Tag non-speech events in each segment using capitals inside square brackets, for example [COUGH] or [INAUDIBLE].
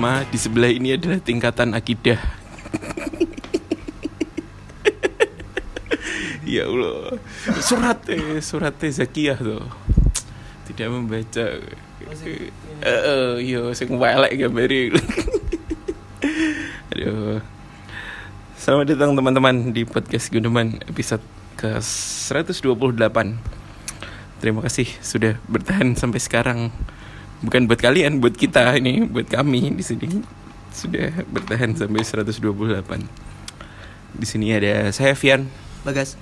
agama, di sebelah ini adalah tingkatan akidah. [LAUGHS] ya Allah, surat eh, surat Zakiyah tuh tidak membaca. Eh, eh, yo sing welek gambare. [LAUGHS] Aduh. Selamat datang teman-teman di podcast Gunduman episode ke 128. Terima kasih sudah bertahan sampai sekarang. Bukan buat kalian, buat kita ini, buat kami di sini sudah bertahan sampai 128. Di sini ada saya Fian, Bagas.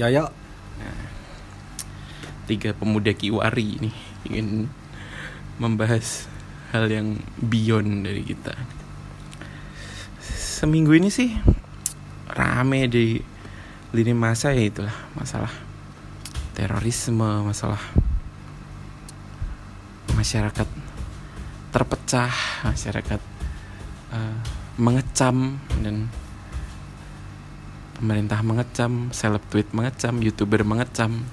Ya ya. tiga pemuda kiwari ini ingin membahas hal yang beyond dari kita. Seminggu ini sih rame di lini masa ya itulah masalah terorisme, masalah masyarakat terpecah, masyarakat eh, mengecam dan pemerintah mengecam, seleb tweet mengecam, youtuber mengecam,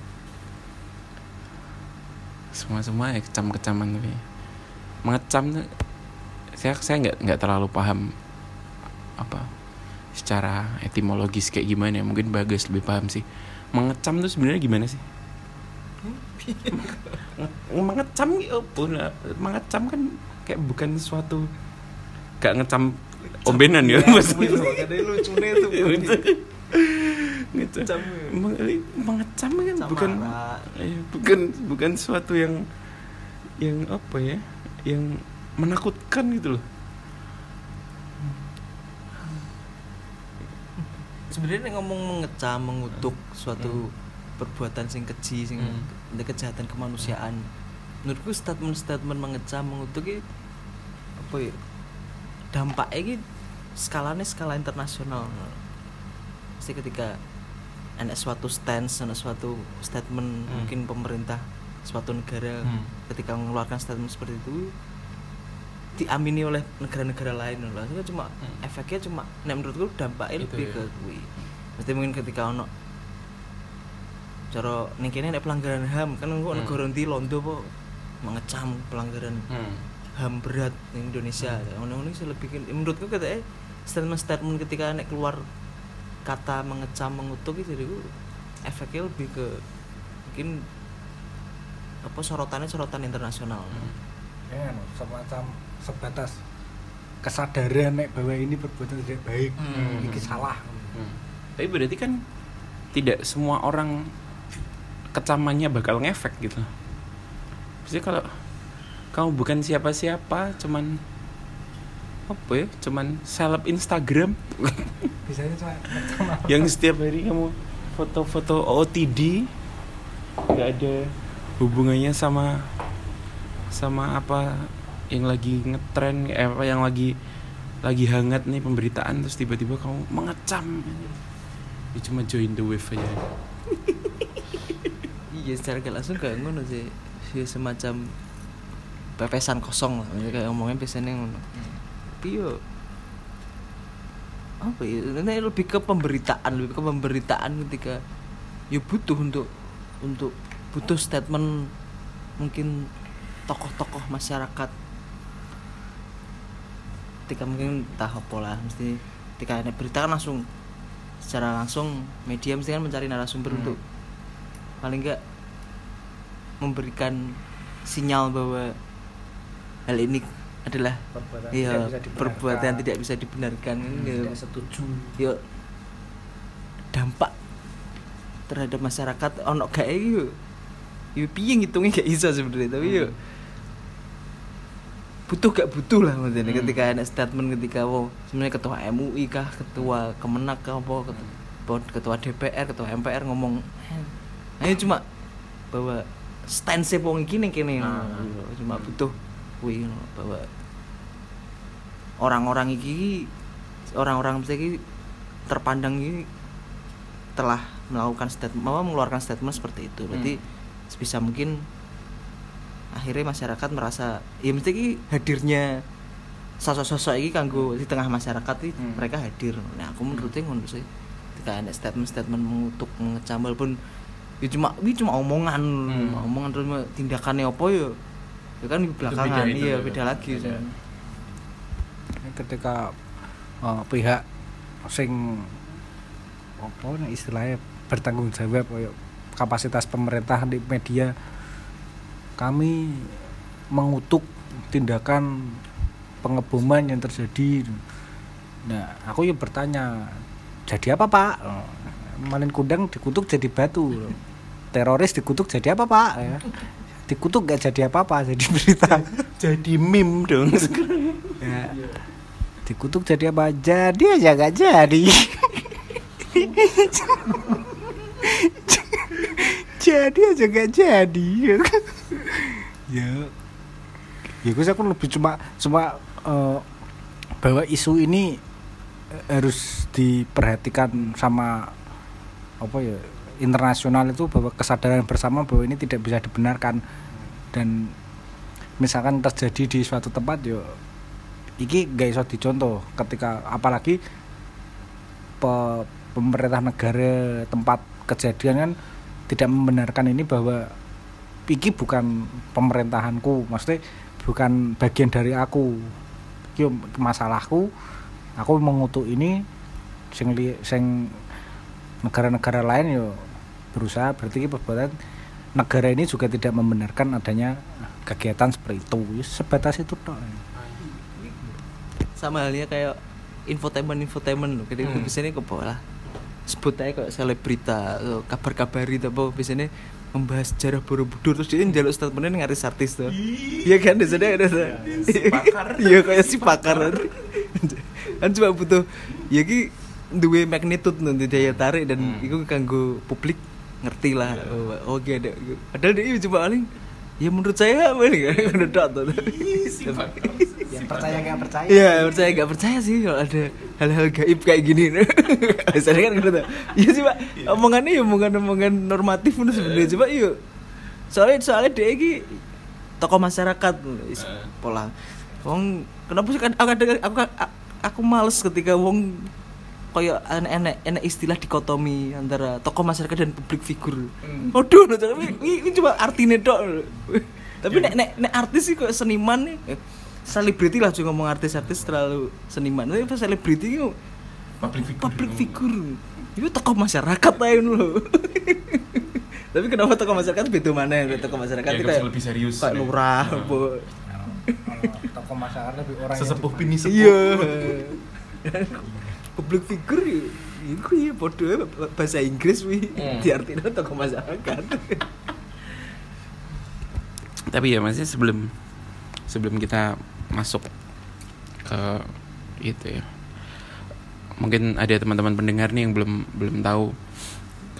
semua semua ya kecam kecaman tapi mengecam saya saya nggak nggak terlalu paham apa secara etimologis kayak gimana ya. Mungkin bagus lebih paham sih. Mengecam tuh sebenarnya gimana sih [LAUGHS] mengecam ya apa nah? mengecam kan kayak bukan suatu gak ngecam ombenan ya maksudnya Katanya lucunya tuh. ngecam Meng- mengecam kan bukan. Iya, bukan bukan suatu yang yang apa ya yang menakutkan gitu loh Sebenarnya ngomong mengecam, mengutuk suatu perbuatan sing keji, sing Hmm. Kejahatan kemanusiaan. Menurutku statement-statement mengecam, mengutuk apa ya? Dampaknya iki skalanya skala internasional. Pasti ketika ada suatu stance, ada suatu statement Hmm. mungkin pemerintah suatu negara Hmm. ketika mengeluarkan statement seperti itu diamini oleh negara-negara lain loh. Cuma Hmm. efeknya cuma nek menurutku dampaknya Itu lebih ya. ke kuwi. Mesti mungkin ketika ono cara ning kene nek pelanggaran HAM kan kok Hmm. negara ndi londo po mengecam pelanggaran HAM berat di Indonesia. Hmm. Ono-ono sih lebih ke- menurutku katanya statement-statement ketika nek keluar kata mengecam mengutuk itu jadi efeknya lebih ke mungkin apa sorotannya sorotan internasional. Ya no, semacam sebatas kesadaran nek bahwa ini perbuatan tidak baik, Hmm. ini salah. Hmm. tapi berarti kan tidak semua orang kecamannya bakal ngefek gitu. Maksudnya kalau kamu bukan siapa-siapa cuman apa ya? Cuman seleb Instagram. Bisanya cuma [LAUGHS] yang setiap hari kamu foto-foto OOTD nggak ada hubungannya sama sama apa yang lagi ngetren eh, apa yang lagi lagi hangat nih pemberitaan terus tiba-tiba kamu mengecam. Ya cuma join the wave aja [LAUGHS] Iya secara gak langsung gak ngono sih. Sih semacam pepesan kosong lah. Kayak ngomongnya pesannya ngono. Tapi yo apa ya? Ini lebih ke pemberitaan lebih ke pemberitaan ketika yo butuh untuk untuk butuh statement mungkin tokoh-tokoh masyarakat. Ketika mungkin entah apa lah mesti ketika ada berita kan langsung secara langsung media mesti kan mencari narasumber Hmm. untuk paling enggak memberikan sinyal bahwa hal ini adalah Perbuatan iya tidak bisa dibenarkan. perbuatan tidak bisa dibenarkan Hmm, gitu. tidak setuju. yo dampak terhadap masyarakat ono gak yo yo piye ngitungnya gak bisa sebenarnya tapi yo Hmm. butuh gak butuh lah maksudnya Hmm. ketika ada statement ketika wow sebenarnya ketua MUI kah ketua Kemenak kah apa ketua, ketua DPR ketua MPR ngomong hanya cuma bahwa stance wong iki ning kene Nah. ngono. cuma butuh kuwi bahwa orang-orang iki orang-orang mesti iki terpandang ini telah melakukan statement apa mengeluarkan statement seperti itu berarti sebisa mungkin akhirnya masyarakat merasa ya mesti iki hadirnya sosok-sosok ini kanggo di tengah masyarakat ini Hmm. mereka hadir nah aku menurutnya ngono sih ketika ada statement-statement mengutuk mengecam walaupun ya cuma ini cuma omongan. Hmm. omongan terus tindakannya apa ya? Ya kan di belakangan. beda itu, iya beda. beda lagi Beda. ketika eh, pihak sing apa nih istilahnya bertanggung jawab kayak kapasitas pemerintah di media kami mengutuk tindakan pengeboman yang terjadi. Nah aku ya bertanya jadi apa pak? Malin kundang dikutuk jadi batu teroris dikutuk jadi apa pak ya. dikutuk gak jadi apa-apa jadi berita [LAUGHS] Jadi meme dong sekarang. [LAUGHS] ya. dikutuk jadi apa jadi aja gak jadi [LAUGHS] jadi aja gak jadi ya ya gue aku lebih cuma cuma eh, bahwa isu ini harus diperhatikan sama apa ya internasional itu bahwa kesadaran bersama bahwa ini tidak bisa dibenarkan. Dan misalkan terjadi di suatu tempat yo iki gak iso dicontoh. Ketika apalagi pe- pemerintah negara tempat kejadian kan tidak membenarkan ini bahwa iki bukan pemerintahanku maksudnya bukan bagian dari aku. Iki masalahku aku mengutuk ini sing sing negara-negara lain yo berusaha berarti perbuatan negara ini juga tidak membenarkan adanya kegiatan seperti itu. Ya, sebatas itu tok. Sama halnya kayak infotainment infotainment loh. Ketika Hmm. biasanya ke lah sebut aja kayak selebrita kabar-kabari apa biasanya membahas sejarah Borobudur terus dia njaluk statementnya ngaris artis tuh. Iya kan di sana ada si pakar. [LAUGHS] iya kayak si pakar. Kan cuma butuh ya ki duwe magnitude nanti daya tarik dan Hmm. itu kanggo publik ngerti lah oh, oke ada padahal dia cuma paling ya menurut saya apa nih kan udah tuh yang percaya nggak percaya Iya percaya gak percaya sih kalau ada hal-hal gaib kayak gini. [LAUGHS] Biasanya kan gitu. Iya sih pak. Omongannya ya omongan-omongan normatif pun sebenarnya coba yuk. Soalnya soalnya dia ini tokoh masyarakat Eh. pola. Wong kenapa sih kan aku kadang aku aku males ketika wong kayak enek enek istilah dikotomi antara tokoh masyarakat dan publik figur. Hmm. Waduh, no, tapi ini, ini cuma artinya dok. tapi nek, nek nek artis sih kok seniman nih, eh, selebriti lah juga ngomong artis-artis terlalu seniman. Tapi pas selebriti itu Public figure. public figure. Itu tokoh masyarakat aja loh. [LAUGHS] tapi kenapa tokoh masyarakat beda mana ya tokoh masyarakat Ya, kayak lebih serius. kayak Ya. lurah, apa. tokoh masyarakat lebih orang yang Sesepuh bini sepuh. Iya. [LAUGHS] public figure ya. Iku ya podo ya, bahasa Inggris wi Hmm. diartikan tokoh masyarakat. Tapi ya maksudnya sebelum sebelum kita masuk ke itu ya. Mungkin ada teman-teman pendengar nih yang belum belum tahu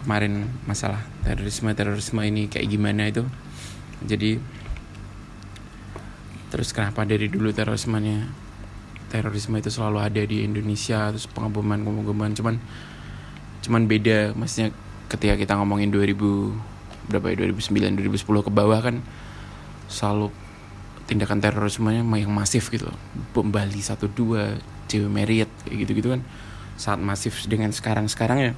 kemarin masalah terorisme terorisme ini kayak gimana itu. Jadi terus kenapa dari dulu terorismenya terorisme itu selalu ada di Indonesia terus pengeboman pengeboman. Cuman cuman beda. Maksudnya ketika kita ngomongin 2000 berapa ya 2009 2010 ke bawah kan selalu tindakan terorismenya yang masif gitu bom Bali 12 Dewi Marriott kayak gitu-gitu kan saat masif dengan sekarang-sekarang ya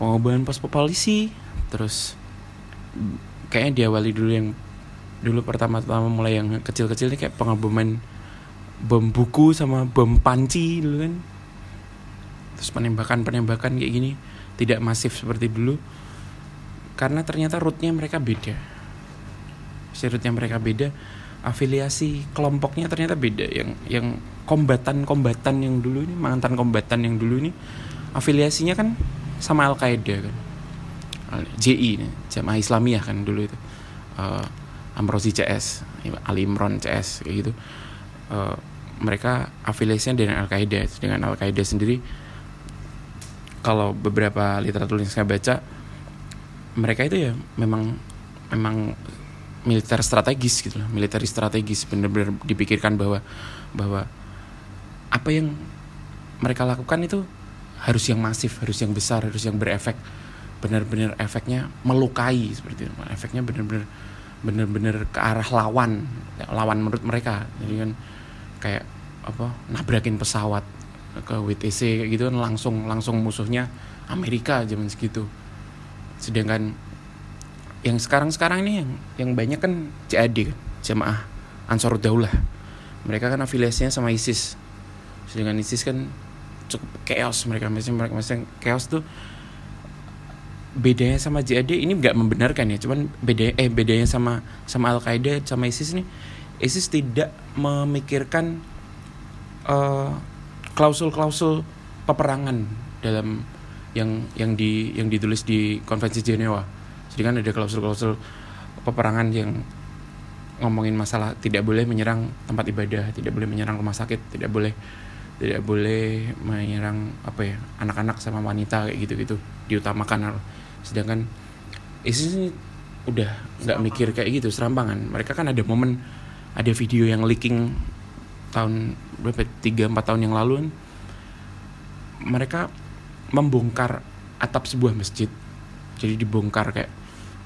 pengobahan pos polisi terus kayaknya diawali dulu yang dulu pertama-tama mulai yang kecil-kecil nih kayak pengeboman bom buku sama bom panci dulu kan. Terus penembakan-penembakan kayak gini tidak masif seperti dulu. Karena ternyata rootnya mereka beda. Si rootnya mereka beda afiliasi kelompoknya ternyata beda. Yang yang kombatan-kombatan yang dulu ini mantan kombatan yang dulu ini afiliasinya kan sama Al Qaeda kan JI Jamaah Islamiyah kan dulu itu. Eh, Amrozi CS Ali Imron CS kayak gitu Eh, mereka afiliasinya dengan Al Qaeda dengan Al Qaeda sendiri kalau beberapa literatur yang saya baca mereka itu ya memang memang militer strategis gitu loh militer strategis benar-benar dipikirkan bahwa bahwa apa yang mereka lakukan itu harus yang masif harus yang besar harus yang berefek. Benar-benar efeknya melukai seperti itu. Efeknya benar-benar benar-benar ke arah lawan lawan menurut mereka. Jadi kan kayak apa nabrakin pesawat ke WTC gitu kan langsung langsung musuhnya Amerika zaman segitu. Sedangkan yang sekarang-sekarang ini yang yang banyak kan CAD kan jamaah Ansarud Daulah mereka kan afiliasinya sama ISIS. Sedangkan ISIS kan cukup chaos mereka maksudnya mereka maksudnya chaos tuh. Bedanya sama JAD ini nggak membenarkan ya cuman beda eh bedanya sama sama Al Qaeda sama ISIS nih ISIS tidak memikirkan eh, klausul-klausul peperangan dalam yang yang di yang ditulis di konvensi Jenewa. Jadi kan ada klausul-klausul peperangan yang ngomongin masalah tidak boleh menyerang tempat ibadah tidak boleh menyerang rumah sakit tidak boleh tidak boleh menyerang apa ya anak-anak sama wanita kayak gitu-gitu diutamakan. Sedangkan ISIS ini udah nggak mikir kayak gitu serampangan. Mereka kan ada momen ada video yang leaking tahun berapa? Tiga empat tahun yang lalu. Mereka membongkar atap sebuah masjid. Jadi dibongkar kayak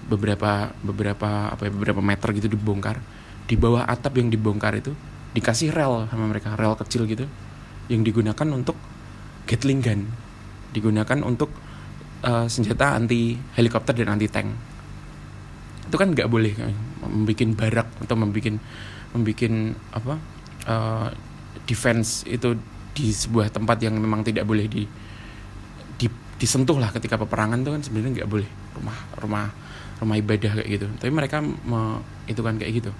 beberapa beberapa apa ya beberapa meter gitu dibongkar. Di bawah atap yang dibongkar itu dikasih rel sama mereka rel kecil gitu yang digunakan untuk Gatling gun. Digunakan untuk uh, senjata anti helikopter dan anti tank. Itu kan nggak boleh kan membuat barak atau membuat membuat apa uh, defense itu di sebuah tempat yang memang tidak boleh di, di disentuh lah ketika peperangan itu kan sebenarnya nggak boleh. Rumah rumah rumah ibadah kayak gitu. Tapi mereka me, itu kan kayak gitu.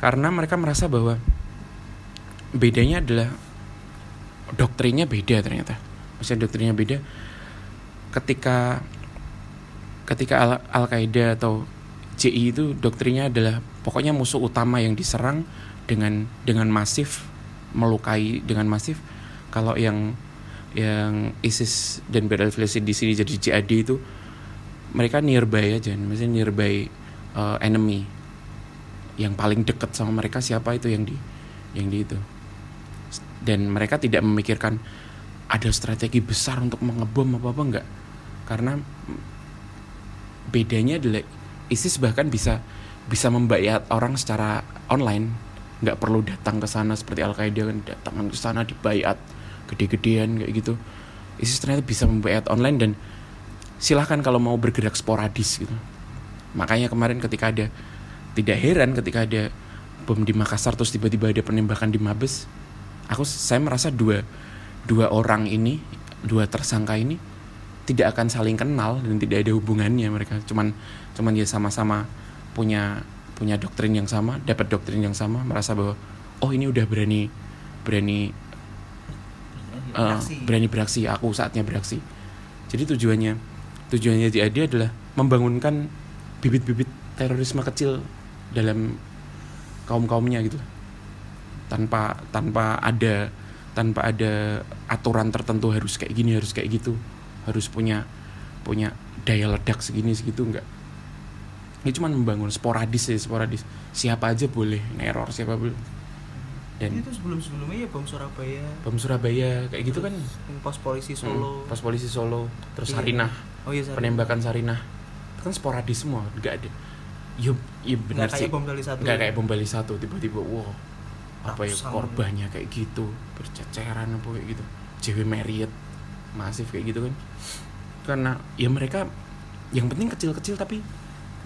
Karena mereka merasa bahwa bedanya adalah doktrinnya beda ternyata. Maksudnya doktrinnya beda. Ketika ketika Al, Al Qaeda atau JI itu doktrinnya adalah pokoknya musuh utama yang diserang dengan dengan masif melukai dengan masif. Kalau yang yang ISIS dan berafiliasi di sini jadi JAD itu mereka nearby aja maksudnya nearby uh, enemy. Yang paling dekat sama mereka siapa itu yang di yang di itu. Dan mereka tidak memikirkan ada strategi besar untuk mengebom apa apa enggak. Karena bedanya adalah ISIS bahkan bisa bisa membayar orang secara online. Nggak perlu datang ke sana seperti Al Qaeda kan datang ke sana dibayar gede-gedean kayak gitu. ISIS ternyata bisa membayar online dan silahkan kalau mau bergerak sporadis gitu. Makanya kemarin ketika ada tidak heran ketika ada bom di Makassar terus tiba-tiba ada penembakan di Mabes aku saya merasa dua dua orang ini dua tersangka ini tidak akan saling kenal dan tidak ada hubungannya mereka. Cuman cuman dia sama-sama punya punya doktrin yang sama dapat doktrin yang sama merasa bahwa oh ini udah berani berani uh, berani beraksi aku saatnya beraksi. Jadi tujuannya tujuannya JAD adalah membangunkan bibit-bibit terorisme kecil dalam kaum kaumnya gitu. Tanpa tanpa ada tanpa ada aturan tertentu harus kayak gini harus kayak gitu. Harus punya punya daya ledak segini segitu enggak ini cuma membangun sporadis ya sporadis. Siapa aja boleh neror siapa boleh. Dan itu sebelum sebelumnya ya bom Surabaya. Bom Surabaya kayak gitu kan. Pos polisi Solo. hmm, pos polisi Solo. Terus iya. Sarinah. Oh iya Sarinah. penembakan Sarinah. Itu kan sporadis semua enggak ada. Yuk, iya benar sih. Kayak bom Bali satu. Enggak kayak bom Bali satu tiba-tiba wow apa ya korbannya kayak gitu. Berceceran apa kayak gitu. JW Marriott masif kayak gitu kan. Karena ya mereka yang penting kecil-kecil tapi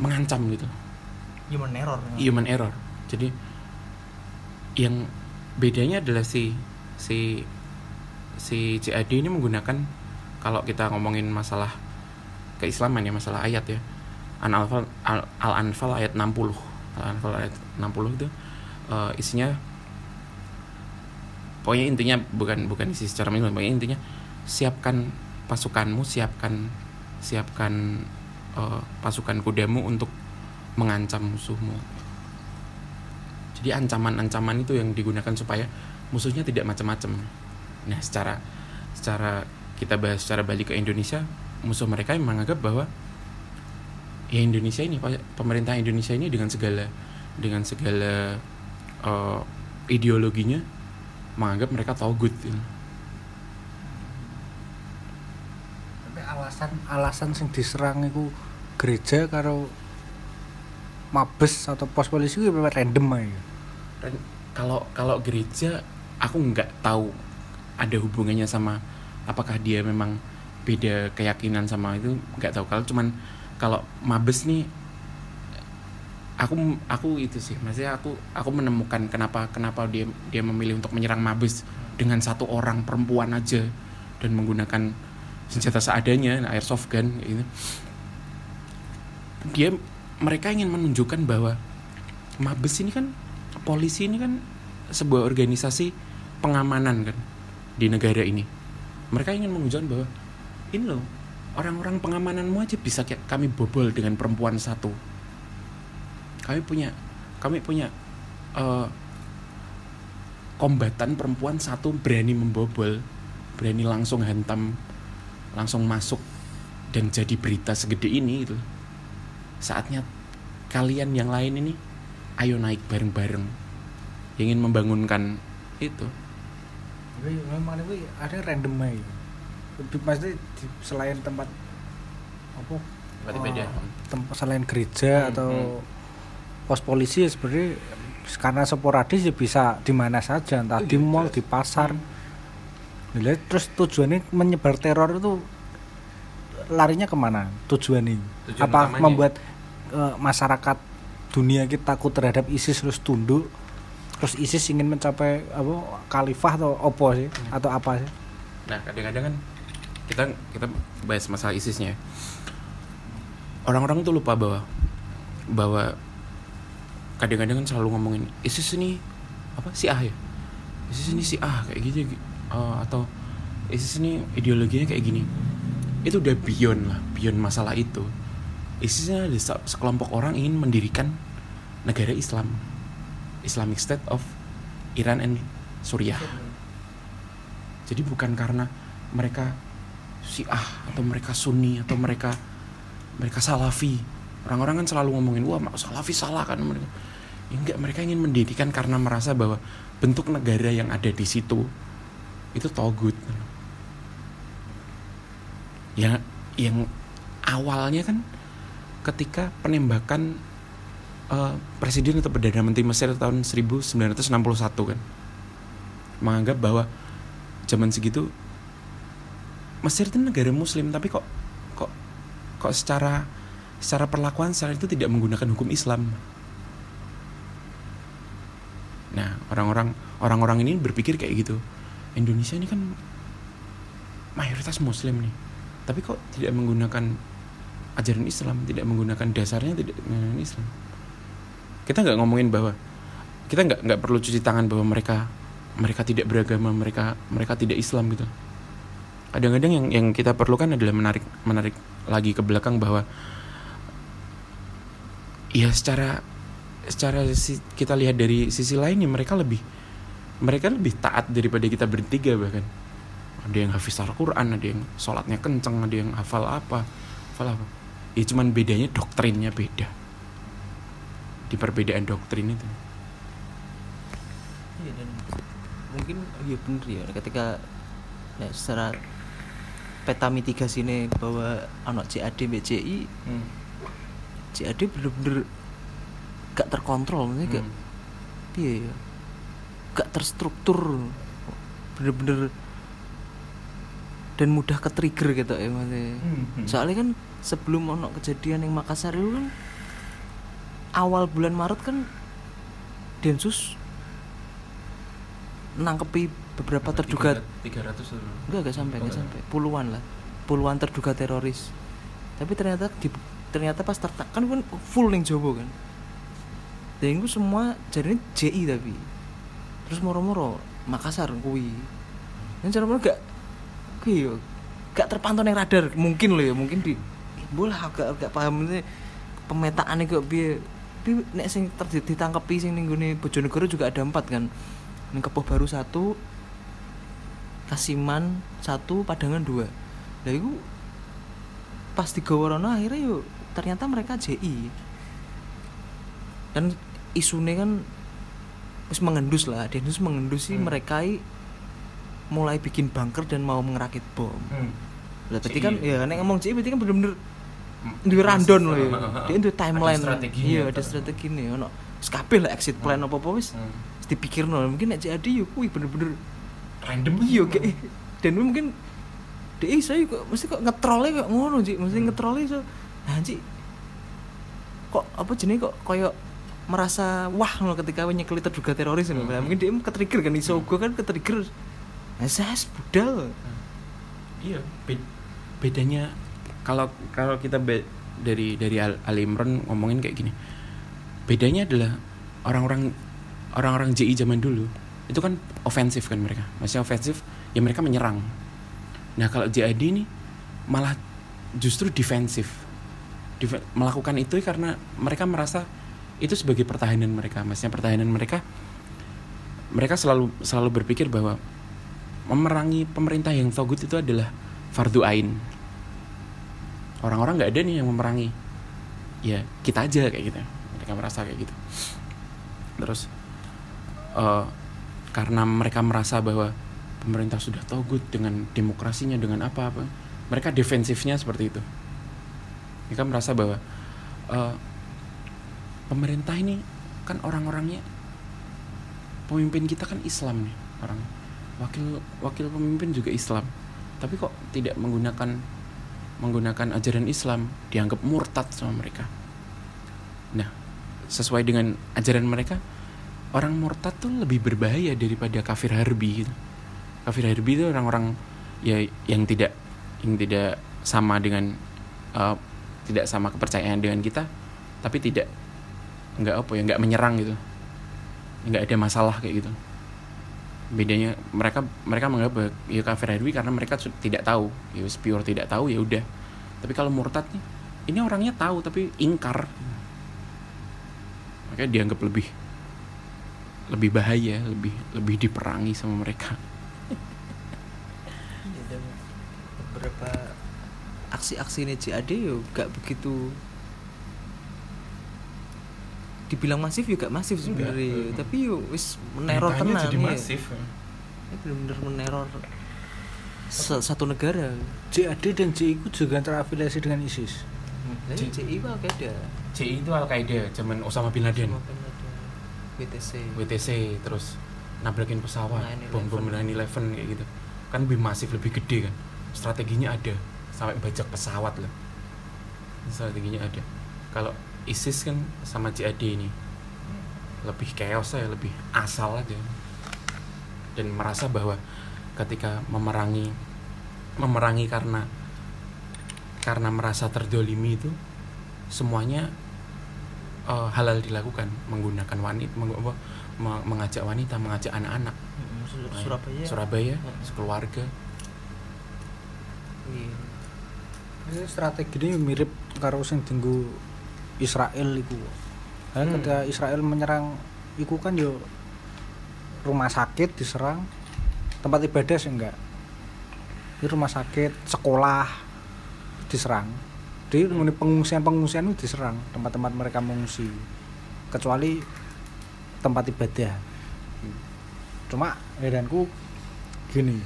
mengancam gitu. Human error. Human error. Jadi yang bedanya adalah si si si CAD ini menggunakan kalau kita ngomongin masalah keislaman ya masalah ayat ya. Al-Anfal Al-Anfal ayat 60 Al-Anfal ayat 60 itu uh, isinya pokoknya intinya bukan bukan isi secara menyeluruh pokoknya intinya siapkan pasukanmu siapkan siapkan uh, pasukan kudamu untuk mengancam musuhmu jadi ancaman-ancaman itu yang digunakan supaya musuhnya tidak macam-macam nah secara secara kita bahas secara balik ke Indonesia musuh mereka yang menganggap bahwa ya Indonesia ini pemerintah Indonesia ini dengan segala dengan segala uh, ideologinya menganggap mereka tahu good gitu. tapi alasan alasan sing diserang itu gereja karo mabes atau pos polisi itu memang random aja kalau kalau gereja aku nggak tahu ada hubungannya sama apakah dia memang beda keyakinan sama itu nggak tahu. Kalau cuman kalau mabes nih aku aku itu sih maksudnya aku aku menemukan kenapa kenapa dia dia memilih untuk menyerang Mabes dengan satu orang perempuan aja dan menggunakan senjata seadanya airsoft gun gitu. Dia mereka ingin menunjukkan bahwa Mabes ini kan polisi ini kan sebuah organisasi pengamanan kan di negara ini. Mereka ingin menunjukkan bahwa ini loh orang-orang pengamananmu aja bisa kayak kami bobol dengan perempuan satu. Kami punya kami punya eh, kombatan perempuan satu berani membobol berani langsung hantam langsung masuk dan jadi berita segede ini gitu. Saatnya kalian yang lain ini ayo naik bareng-bareng. Ingin membangunkan itu. Tapi memang itu ada random aja. Lebih pasti di- selain tempat apa? Eh, beda. tempat selain gereja Hmm, atau pos polisi ya sebenarnya karena sporadis ya bisa di mana saja. Entah di Iya, mall di pasar. Lah, terus tujuannya menyebar teror itu larinya ke mana tujuannya Tujuan apa utamanya. membuat eh, masyarakat dunia kita takut terhadap ISIS terus tunduk terus ISIS ingin mencapai apa khalifah atau opo sih Hmm. atau apa sih Nah kadang-kadang kan kita kita bahas masalah ISISnya. Orang-orang tuh lupa bahwa bahwa kadang-kadang kan selalu ngomongin ISIS ini apa si A ya? ISIS ini si A kayak gitu eh, atau ISIS ini ideologinya kayak gini. Itu udah beyond lah, beyond masalah itu. ISIS ini ada se- sekelompok orang ingin mendirikan negara Islam, Islamic State of Iran and Suriah. Jadi bukan karena mereka Syiah atau mereka Sunni atau mereka mereka Salafi. Orang-orang kan selalu ngomongin wah Salafi salah kan mereka. Ya enggak, mereka ingin mendirikan karena merasa bahwa bentuk negara yang ada di situ itu togut. Ya yang awalnya kan ketika penembakan eh, presiden atau perdana menteri Mesir tahun 1961 kan menganggap bahwa zaman segitu Mesir itu negara muslim tapi kok kok kok secara secara perlakuan secara itu tidak menggunakan hukum Islam. Nah, orang-orang orang-orang ini berpikir kayak gitu. Indonesia ini kan mayoritas muslim nih. Tapi kok tidak menggunakan ajaran Islam, tidak menggunakan dasarnya tidak menggunakan Islam. Kita nggak ngomongin bahwa kita nggak nggak perlu cuci tangan bahwa mereka mereka tidak beragama, mereka mereka tidak Islam gitu. Kadang-kadang yang yang kita perlukan adalah menarik menarik lagi ke belakang bahwa ya secara secara si- kita lihat dari sisi lain ya mereka lebih mereka lebih taat daripada kita bertiga bahkan. Ada yang hafiz Al-Quran ada yang sholatnya kenceng ada yang hafal apa hafal apa. Ya cuman bedanya doktrinnya beda. Di perbedaan doktrin itu. Iya dan mungkin iya bener ya. Ketika ya, secara peta mitigasi ini bahwa anak CAD BCI CAD bener-bener gak terkontrol gak Hmm. piye ya gak terstruktur. Bener-bener dan mudah ke trigger gitu ya maksudnya Hmm. soalnya kan sebelum ono kejadian yang Makassar itu kan awal bulan Maret kan Densus nangkepi beberapa terduga 300 enggak enggak sampai enggak sampai. Puluhan lah. Puluhan terduga teroris. Tapi ternyata di ternyata pas tertak kan kan full ning Jawa kan. Dan itu semua jadi JI tapi terus moro-moro Makassar kuwi dan cara mana gak kuwi yo gak terpantau ning radar mungkin loh ya mungkin di boleh agak agak paham. Ini pemetaan kok piye? Tapi nek sing ditangkepi sing ning gone Bojonegoro juga ada empat kan. Ning Kepoh Baru satu Kasiman satu Padangan dua. Lah itu pas digawa rono akhirnya yuk ternyata mereka JI dan isunya kan terus mengendus lah Densus mengendus sih Hmm. mereka mulai bikin bunker dan mau ngerakit bom lah berarti kan ya? ya nek ngomong JI berarti kan bener-bener Hmm. di random loh ya [LAUGHS] dia itu timeline iya ada strategi nih ono wis kabeh lah exit plan apa apa wis Hmm. wis dipikir mungkin nek jadi yuk kuwi bener-bener random iya kayak dan mungkin dia saya kok mesti kok ngetrolnya kok ngono sih mesti Hmm. ngetrolnya so nah sih kok apa jenis kok koyo merasa wah loh ketika nyekeli terduga teroris hmm. mungkin dia ketrigger kan iso gue kan ketrigger. Nah, saya budal. Iya be bedanya kalau kalau kita be dari dari Al, Al Imran ngomongin kayak gini bedanya adalah orang-orang orang-orang JI zaman dulu itu kan ofensif kan mereka. Maksudnya ofensif ya mereka menyerang. Nah kalau JAD ini malah justru defensif. Def melakukan itu karena mereka merasa itu sebagai pertahanan mereka maksudnya pertahanan mereka mereka selalu selalu berpikir bahwa memerangi pemerintah yang togut itu adalah fardu ain. Orang-orang nggak ada nih yang memerangi. Ya kita aja kayak gitu. Mereka merasa kayak gitu. Terus uh, karena mereka merasa bahwa pemerintah sudah togut dengan demokrasinya dengan apa-apa mereka defensifnya seperti itu. Mereka merasa bahwa uh, pemerintah ini kan orang-orangnya pemimpin kita kan Islam nih orang. Wakil wakil pemimpin juga Islam. Tapi kok tidak menggunakan menggunakan ajaran Islam dianggap murtad sama mereka? Nah sesuai dengan ajaran mereka orang murtad tuh lebih berbahaya daripada kafir harbi gitu. Kafir harbi itu orang-orang ya yang tidak yang tidak sama dengan uh, tidak sama kepercayaan dengan kita tapi tidak nggak apa ya nggak menyerang gitu. Nggak ada masalah kayak gitu. Bedanya mereka mereka menganggap ya kafir harbi karena mereka tidak tahu. Ya pure tidak tahu ya udah. Tapi kalau murtad nih ini orangnya tahu tapi ingkar. Makanya dianggap lebih lebih bahaya lebih lebih diperangi sama mereka. Ya, beberapa aksi-aksi ini JAD yo gak begitu dibilang masif juga masif sebenarnya. Tapi yo wis meneror tenang jadi ya. masif ya, benar-benar meneror satu negara. JAD dan JI itu juga terafiliasi dengan ISIS. Hmm. JI itu Al Qaeda JI itu Al Qaeda zaman Osama bin Laden. WTC WTC terus nabrakin pesawat bom bom 911 kayak gitu. Kan lebih masif lebih gede kan. Strateginya ada sampai bajak pesawat loh. Strateginya ada. Kalau ISIS kan sama JAD ini. Lebih chaos ya lebih asal aja. Dan merasa bahwa ketika memerangi memerangi karena karena merasa terdolimi itu semuanya uh, halal dilakukan. Menggunakan wanita meng, apa, mengajak wanita mengajak anak-anak. Surabaya. Surabaya sekeluarga. Iya. strategi ini mirip karo sing tinggu Israel iku. Hmm. ketika Israel menyerang iku kan yo rumah sakit diserang, tempat ibadah sih enggak. Di rumah sakit, sekolah diserang. Di hmm. pengungsian-pengungsian itu diserang, tempat-tempat mereka mengungsi. Kecuali tempat ibadah. Cuma heranku gini,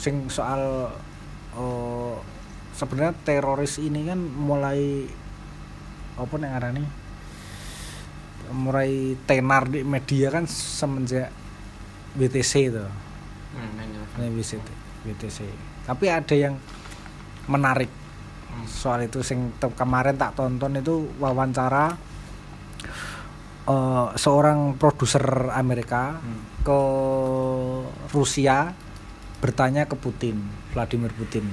sing soal oh, sebenarnya teroris ini kan mulai apa nih ngarani? Mulai tenar di media kan semenjak BTC itu. Hmm, BTC BTC tapi ada yang menarik. Hmm. soal itu sing kemarin tak tonton itu wawancara uh, seorang produser Amerika hmm. ke Rusia bertanya ke Putin Vladimir Putin.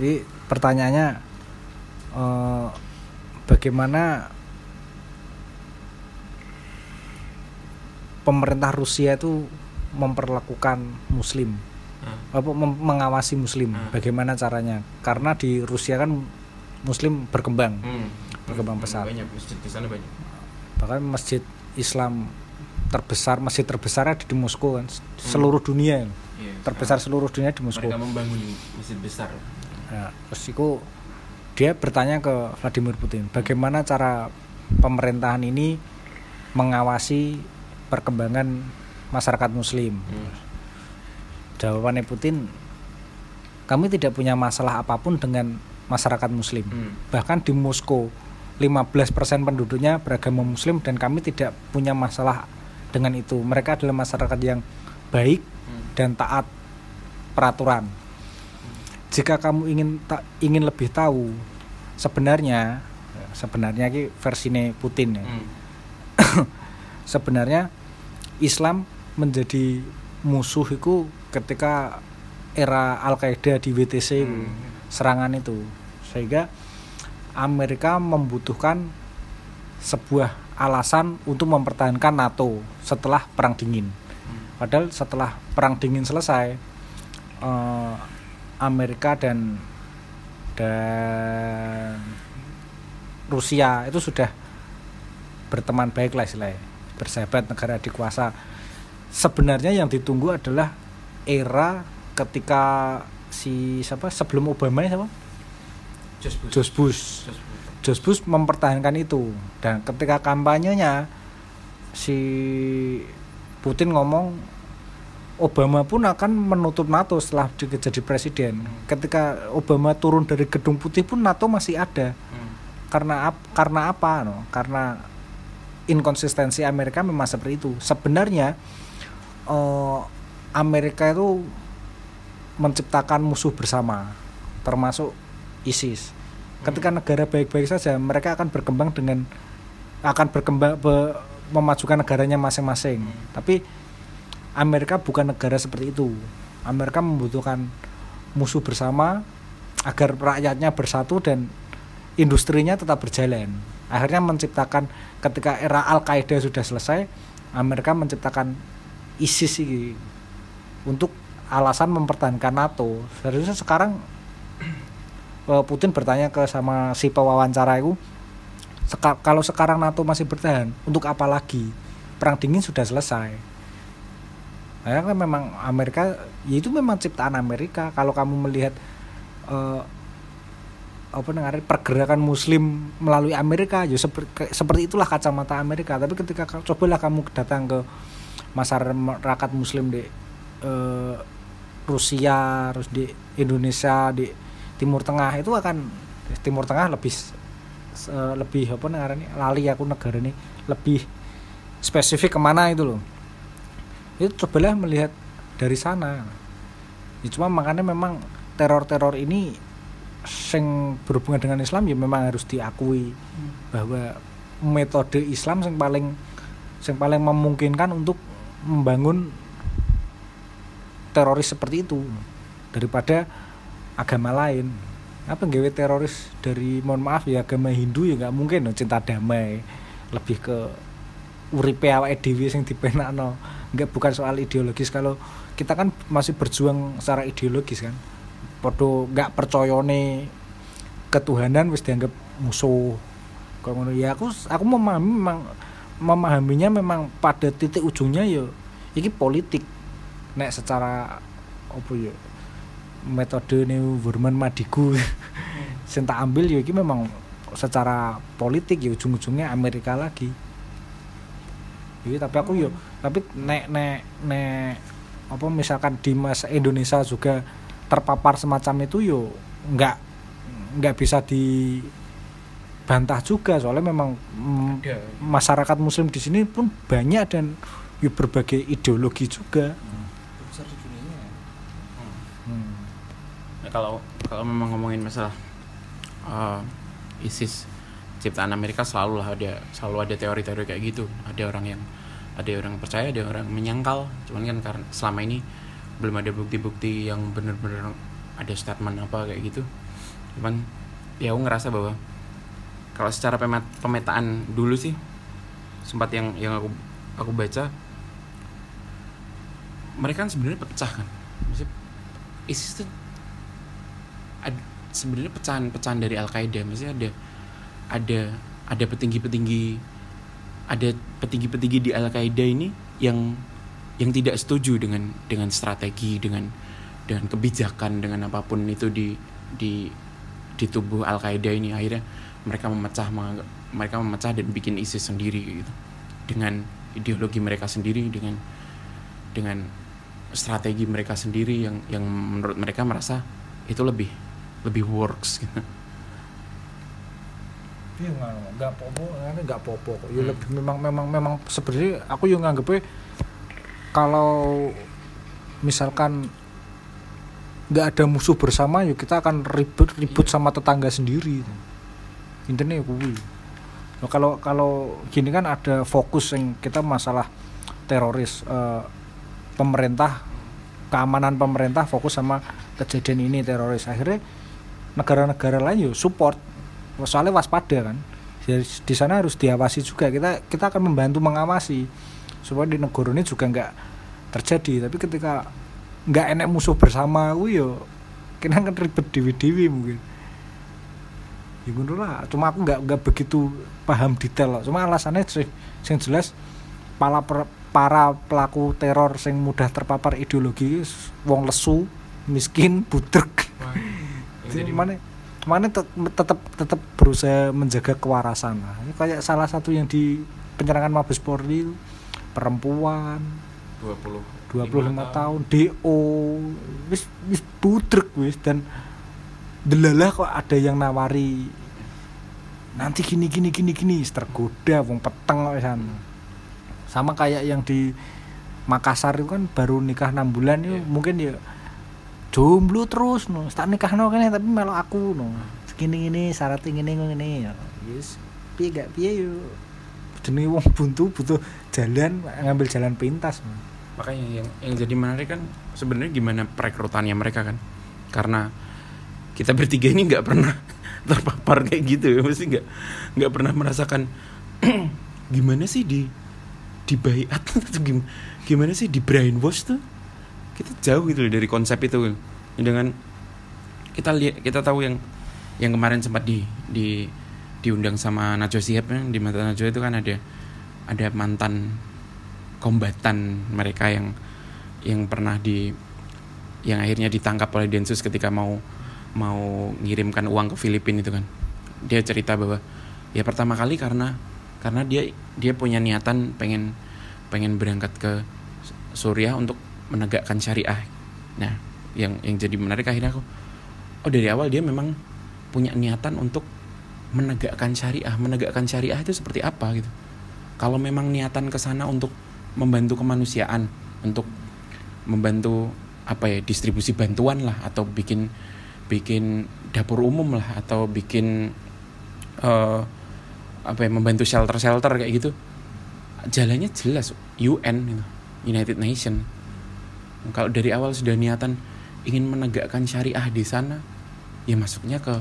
Jadi pertanyaannya uh, bagaimana pemerintah Rusia itu memperlakukan muslim. Hmm. apa mengawasi muslim. Hmm. bagaimana caranya? Karena di Rusia kan muslim berkembang. Hmm. berkembang hmm. pesat banyak masjid di sana banyak. Bahkan masjid Islam terbesar masjid terbesar ada di Moskow kan. Hmm. seluruh dunia. Yeah, terbesar seluruh dunia di Moskow. Mereka membangun masjid besar. Ya, terus itu dia bertanya ke Vladimir Putin bagaimana cara pemerintahan ini mengawasi perkembangan masyarakat muslim hmm. jawabannya Putin kami tidak punya masalah apa pun dengan masyarakat muslim hmm. bahkan di Moskow 15% penduduknya beragama muslim dan kami tidak punya masalah dengan itu mereka adalah masyarakat yang baik hmm. dan taat peraturan jika kamu ingin tak ingin lebih tahu sebenarnya sebenarnya ki versine Putin ya. Hmm. [COUGHS] sebenarnya Islam menjadi musuh itu ketika era Al Qaeda di WTC Hmm. serangan itu sehingga Amerika membutuhkan sebuah alasan untuk mempertahankan NATO setelah perang dingin padahal setelah perang dingin selesai eh, Amerika dan dan Rusia itu sudah berteman baik lah istilahnya bersahabat negara dikuasa. Sebenarnya yang ditunggu adalah era ketika si siapa sebelum Obama ya siapa? Just Bush. George Bush. Bush mempertahankan itu. Dan ketika kampanyenya si Putin ngomong Obama pun akan menutup NATO setelah dia jadi presiden. Ketika Obama turun dari gedung putih pun NATO masih ada. Hmm. Karena ap- karena apa no? Karena inkonsistensi Amerika memang seperti itu. Sebenarnya eh, Amerika itu menciptakan musuh bersama, termasuk ISIS. Ketika negara baik-baik saja, mereka akan berkembang dengan akan berkembang be- memajukan negaranya masing-masing. Tapi Amerika bukan negara seperti itu. Amerika membutuhkan musuh bersama agar rakyatnya bersatu dan industrinya tetap berjalan. Akhirnya menciptakan ketika era Al Qaeda sudah selesai, Amerika menciptakan ISIS ini untuk alasan mempertahankan NATO. Seharusnya sekarang eh, Putin bertanya ke sama si pewawancara itu, "Seka- kalau sekarang NATO masih bertahan, untuk apa lagi? Perang dingin sudah selesai. Nah, kan memang Amerika, ya itu memang ciptaan Amerika. Kalau kamu melihat eh, apa namanya pergerakan Muslim melalui Amerika, ya seperti, seperti itulah kacamata Amerika. Tapi ketika ka- cobalah kamu datang ke masyarakat Muslim di eh, Rusia, terus di Indonesia, di Timur Tengah itu akan Timur Tengah lebih lebih apa namanya lali aku negara ini lebih spesifik ke mana itu loh itu cobalah melihat dari sana. Ya, cuma makanya memang teror-teror ini sing berhubungan dengan Islam ya memang harus diakui bahwa metode Islam yang paling yang paling memungkinkan untuk membangun teroris seperti itu daripada agama lain. Apa nggawe teroris dari mohon maaf ya agama Hindu ya nggak mungkin no, cinta damai. Lebih ke uripe awake dhewe sing dipenakno nggak bukan soal ideologis. Kalau kita kan masih berjuang secara ideologis kan. Podo nggak percayane ketuhanan wis dianggap musuh. Kalau ngono. Ya aku aku memahami memang memahaminya memang pada titik ujungnya ya ini politik. Nek secara apa ya metode nih Burman Madigu [LAUGHS] sing tak ambil ya ini memang secara politik ya ujung-ujungnya Amerika lagi Iya, tapi aku yo tapi nek nek nek apa misalkan di masa Indonesia juga terpapar semacam itu yo nggak nggak bisa dibantah juga soalnya memang mm, Ada. masyarakat Muslim di sini pun banyak dan yo berbagai ideologi juga. dunia Hmm. Nah, kalau kalau memang ngomongin masalah uh, ISIS ciptaan Amerika selalu lah ada selalu ada teori-teori kayak gitu. Ada orang yang ada orang percaya ada orang menyangkal. Cuman kan karena selama ini belum ada bukti-bukti yang bener-bener ada statement apa kayak gitu. Cuman ya aku ngerasa bahwa kalau secara pemet- pemetaan dulu sih sempat yang yang aku aku baca mereka kan sebenarnya pecah kan. Maksudnya, ISIS ad- sebenarnya pecahan-pecahan dari Al Qaeda maksudnya ada ada ada petinggi-petinggi ada petinggi-petinggi di Al Qaeda ini yang yang tidak setuju dengan dengan strategi dengan dengan kebijakan dengan apa pun itu di di di tubuh Al Qaeda ini akhirnya mereka memecah mereka memecah dan bikin ISIS sendiri gitu dengan ideologi mereka sendiri dengan dengan strategi mereka sendiri yang yang menurut mereka merasa itu lebih lebih works gitu. Iya nggak nggak popo, ini nggak popo. kok. Ya Hmm. lebih memang memang memang sebenarnya aku yang nganggepnya kalau misalkan nggak ada musuh bersama ya kita akan ribut ribut sama tetangga sendiri. intinya ya kuwi Nah, kalau kalau gini kan ada fokus yang kita masalah teroris eh, pemerintah keamanan pemerintah fokus sama kejadian ini teroris akhirnya negara-negara lain yo support soalnya waspada kan. Jadi, di sana harus diawasi juga. Kita kita akan membantu mengawasi supaya di negara ini juga nggak terjadi. Tapi ketika nggak enek musuh bersama kuwi yo kena kan ribet dewi-dewi mungkin. Ya ngono lah. Cuma aku nggak nggak begitu paham detail loh. cuma alasannya sih sing jelas para para pelaku teror sing mudah terpapar ideologi wong lesu miskin budrek yang jadi jadi- mana tet- tetap tetap berusaha menjaga kewarasan lah. Ini kayak salah satu yang di penyerangan Mabes Polri perempuan 20 25 tahun DO wis wis budrek wis dan delalah kok ada yang nawari nanti gini gini gini gini tergoda wong peteng kok sana sama kayak yang di Makassar itu kan baru nikah 6 bulan itu Iya. mungkin ya jomblo terus no. Tak nikah no kan tapi melok aku no. Segini gini syaratnya gini gini ya. Yes piye gak piye yo. Jenenge wong buntu butuh jalan ngambil jalan pintas no. makanya yang yang jadi menarik kan sebenarnya gimana perekrutannya mereka kan? Karena kita bertiga ini nggak pernah [LAUGHS] terpapar kayak gitu ya. Mesti nggak nggak pernah merasakan [CLEARS THROAT] gimana sih di di bayat [LAUGHS] atau gimana, gimana sih di brainwash tuh kita jauh gitu loh dari konsep itu dengan kita lihat kita tahu yang yang kemarin sempat di di diundang sama Najwa Shihab ya, di mata Najwa itu kan ada ada mantan kombatan mereka yang yang pernah di yang akhirnya ditangkap oleh Densus ketika mau mau ngirimkan uang ke Filipina itu kan. Dia cerita bahwa ya pertama kali karena karena dia dia punya niatan pengen pengen berangkat ke Suriah untuk menegakkan syariah. Nah yang yang jadi menarik akhirnya aku oh dari awal dia memang punya niatan untuk menegakkan syariah. Menegakkan syariah itu seperti apa gitu. Kalau memang niatan ke sana untuk membantu kemanusiaan untuk membantu apa ya distribusi bantuan lah atau bikin bikin dapur umum lah atau bikin eh apa ya membantu shelter shelter kayak gitu jalannya jelas UN gitu. United Nation kalau dari awal sudah niatan ingin menegakkan syariah di sana ya masuknya ke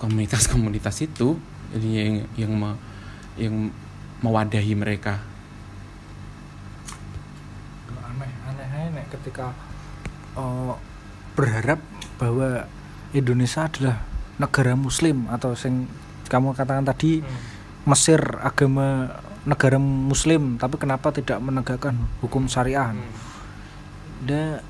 komunitas-komunitas itu jadi yang yang me- yang mewadahi mereka. Aneh aneh aja nek ketika eh, berharap bahwa Indonesia adalah negara muslim atau sing kamu katakan tadi Mesir agama negara muslim tapi kenapa tidak menegakkan hukum syariah da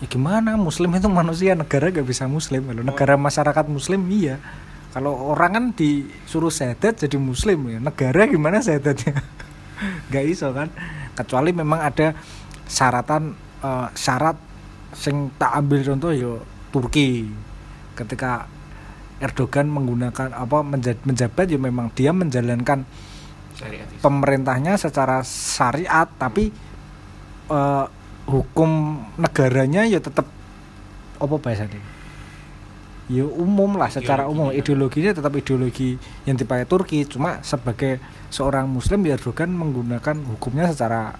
ya gimana? Muslim itu manusia negara gak bisa muslim. Kalau negara masyarakat muslim iya. Kalau orang kan disuruh sedat jadi muslim ya. Negara gimana sedatnya? [LAUGHS] Gak iso kan? Kecuali memang ada syaratan eh, syarat sing tak ambil contoh yo Turki. Ketika Erdogan menggunakan apa menja- menjabat ya memang dia menjalankan pemerintahnya secara syariat tapi eh, hukum negaranya ya tetap apa bahasanya? Ya umum lah secara umum. ideologinya tetap ideologi yang dipakai Turki. Cuma sebagai seorang muslim ya Erdogan menggunakan hukumnya secara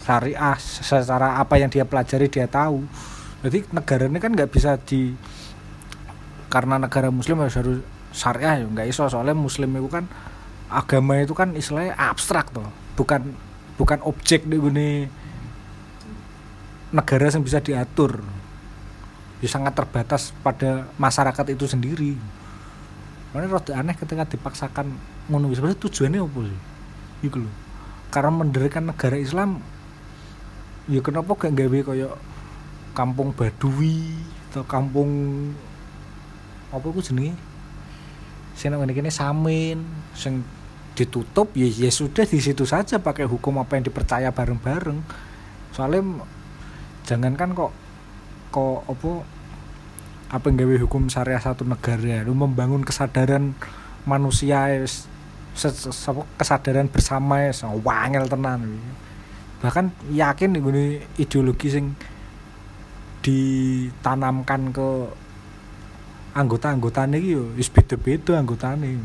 syariah. secara apa yang dia pelajari dia tahu. Jadi negara ini kan nggak bisa di karena negara muslim harus harus syariah ya nggak iso. Soalnya muslim itu kan agama itu kan istilahnya abstrak tuh bukan bukan objek di gini negara yang bisa diatur ya sangat terbatas pada masyarakat itu sendiri Makanya rada aneh ketika dipaksakan ngono sebenarnya tujuannya apa sih? Iku lho. Karena mendirikan negara Islam ya kenapa gak gawe kaya kampung Badui atau kampung apa jenenge? Sing nang ngene kene Samin sing ditutup ya ya sudah di situ saja pakai hukum apa yang dipercaya bareng-bareng. Soalnya jangankan kok kok apa apa yang gawe hukum syariah satu negara lu membangun kesadaran manusia apa, kesadaran bersama es wangel tenan bahkan yakin nih ideologi sing ditanamkan ke anggota-anggotane iki yo wis beda-beda anggotane.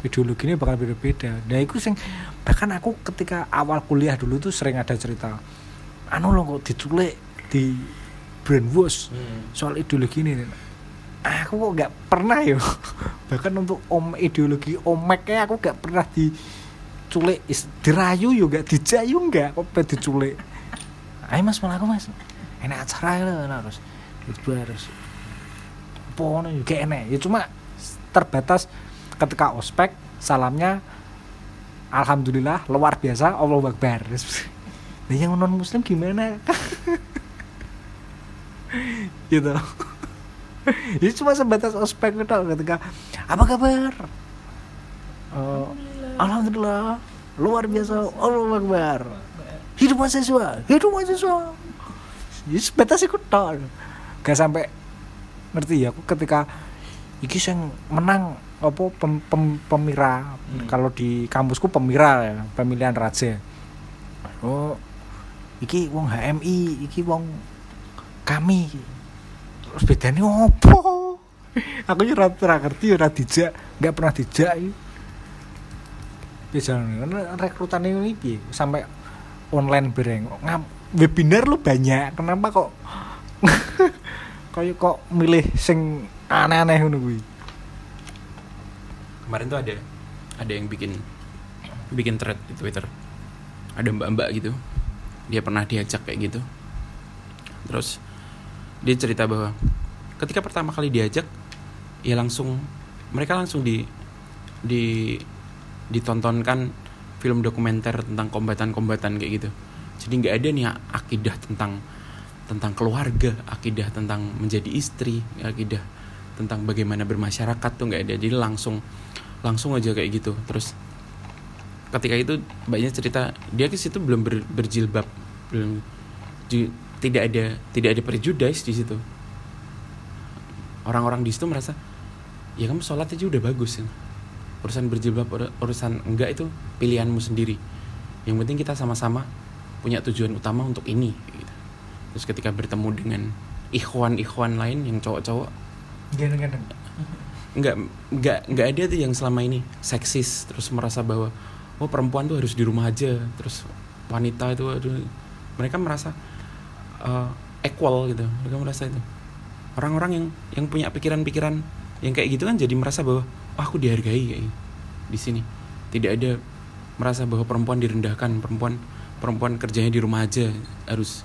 Ideologinya bakal beda-beda. Nah, itu sing bahkan aku ketika awal kuliah dulu tuh sering ada cerita anu lo kok diculik di brainwash. Hmm. soal ideologi ini aku kok nggak pernah yo. [LAUGHS] Bahkan untuk om ideologi omeknya aku nggak pernah diculik. Dirayu yo nggak dijayu nggak kok pe diculik. Ayo mas malah aku mas. Enak acara lo harus itu harus nih kayak enak. Ya cuma terbatas ketika ospek salamnya alhamdulillah luar biasa Allah Akbar [LAUGHS] nah yang non muslim gimana? Gitu. Itu cuma sebatas ospek itu ketika apa kabar? Eh, alhamdulillah. Luar biasa Allah Akbar. Hidup mahasiswa hidup mahasiswa. Ya sebatas itu tok gak sampai ngerti ya aku ketika iki sing menang apa pem, pem- pemira. Hmm. kalau di kampusku pemira ya pemilihan raja. Oh iki wong HMI iki wong kami. Terus bedanya opo aku ya ora ngerti ora dijak nggak pernah dijak bisa rekrutan ini piye? Sampai online bareng ngam webinar lu banyak kenapa kok [LAUGHS] kayak kok milih sing aneh-aneh ngono kuwi? Kemarin tuh ada ada yang bikin bikin thread di Twitter. Ada mbak-mbak gitu dia pernah diajak kayak gitu. Terus dia cerita bahwa ketika pertama kali diajak ya langsung mereka langsung di di ditontonkan film dokumenter tentang kombatan-kombatan kayak gitu. Jadi nggak ada nih akidah tentang tentang keluarga akidah tentang menjadi istri akidah tentang bagaimana bermasyarakat tuh nggak ada. Jadi langsung langsung aja kayak gitu. Terus ketika itu banyak cerita dia ke situ belum ber- berjilbab belum. Ju- tidak ada tidak ada prejudice di situ. Orang-orang di situ merasa ya kamu sholat aja udah bagus ya. urusan berjilbab ur- urusan enggak itu pilihanmu sendiri. Yang penting kita sama-sama punya tujuan utama untuk ini gitu. terus ketika bertemu dengan ikhwan-ikhwan lain yang cowok-cowok nggak nggak nggak ada tuh yang selama ini seksis terus merasa bahwa oh perempuan tuh harus di rumah aja terus wanita itu aduh mereka merasa uh, equal gitu. Mereka merasa itu. Orang-orang yang yang punya pikiran-pikiran yang kayak gitu kan jadi merasa bahwa oh, aku dihargai kayak gitu di sini. Tidak ada merasa bahwa perempuan direndahkan perempuan perempuan kerjanya di rumah aja harus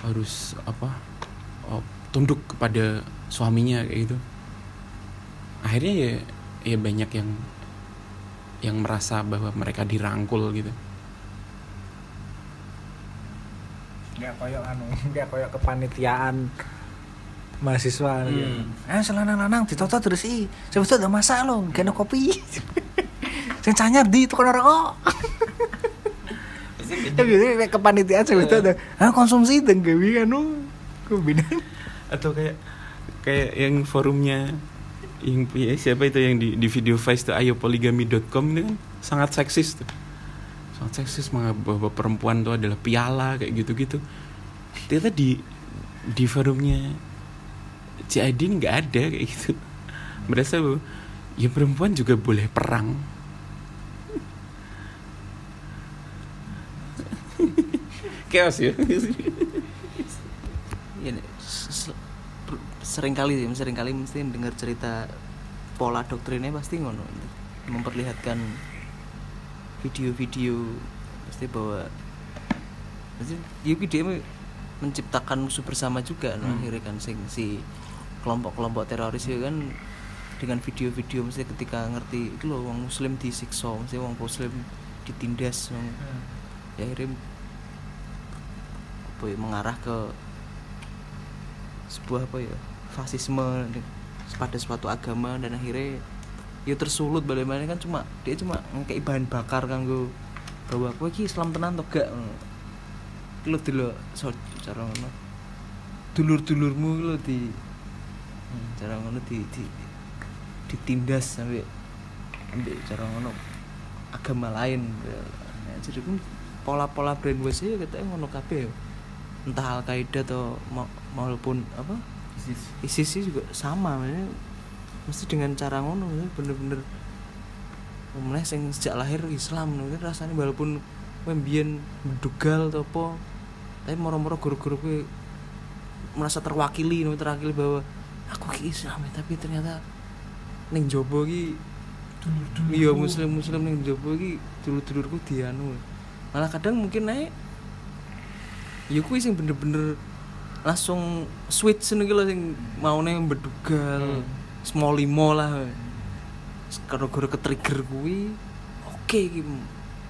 harus apa oh, tunduk kepada suaminya kayak gitu. Akhirnya ya ya banyak yang yang merasa bahwa mereka dirangkul gitu nggak koyok anu [LAUGHS] nggak koyok kepanitiaan mahasiswa Hmm. gitu. eh selanang-lanang ditoto terus i sebetulnya ada masak lo ada kopi. [LAUGHS] Sing canyar di tukang rokok. [LAUGHS] Ya gitu kayak kepanitiaan sebetulnya ada ah konsumsi dan gawe anu kombinasi. Atau kayak kayak yang forumnya yang ya, siapa itu yang di, di video Vice tuh ayopoligami.com itu kan sangat seksis tuh sangat seksis bahwa perempuan tuh adalah piala kayak gitu-gitu. Ternyata di di forumnya Cidin nggak ada kayak gitu. Merasa ya perempuan juga boleh perang. Chaos ya. Ya s- sering kali sering kali mesti dengar cerita pola doktrinnya pasti ngono memperlihatkan video-video pasti bahwa pasti Yuki dia me- menciptakan musuh bersama juga Hmm. akhirnya kan sing si kelompok-kelompok teroris itu kan dengan video-video mesti ketika ngerti itu loh wong muslim disiksa mesti wong muslim ditindas wong ya akhirnya apa ya, mengarah ke sebuah apa ya fasisme pada suatu agama dan akhirnya ya tersulut bagaimana kan cuma dia cuma ngekei bahan bakar kanggo bahwa kowe iki Islam tenan to gak? Lu dulu so, cara ngono. Dulur-dulurmu lu di cara ngono di, di ditindas sampai ambil cara ngono agama lain. Nah, jadi pun pola-pola brainwash ya katanya ngono kabeh. Ya. entah Al Qaeda atau ma- maupun apa? ISIS. Sih juga sama mesti dengan cara ngono maksudnya bener-bener mulai sing sejak lahir Islam kan rasanya walaupun pembian bedugal atau apa tapi moro-moro guru-guru gue merasa terwakili no, terwakili bahwa aku ki Islam ya, tapi ternyata ning jobo ki iya muslim muslim ning jobo ki dulur-dulurku dianu malah kadang mungkin naik ya kuwi sing bener-bener langsung switch ngono ki lho sing maune bedugal small limo lah karo gara ke trigger kuwi oke iki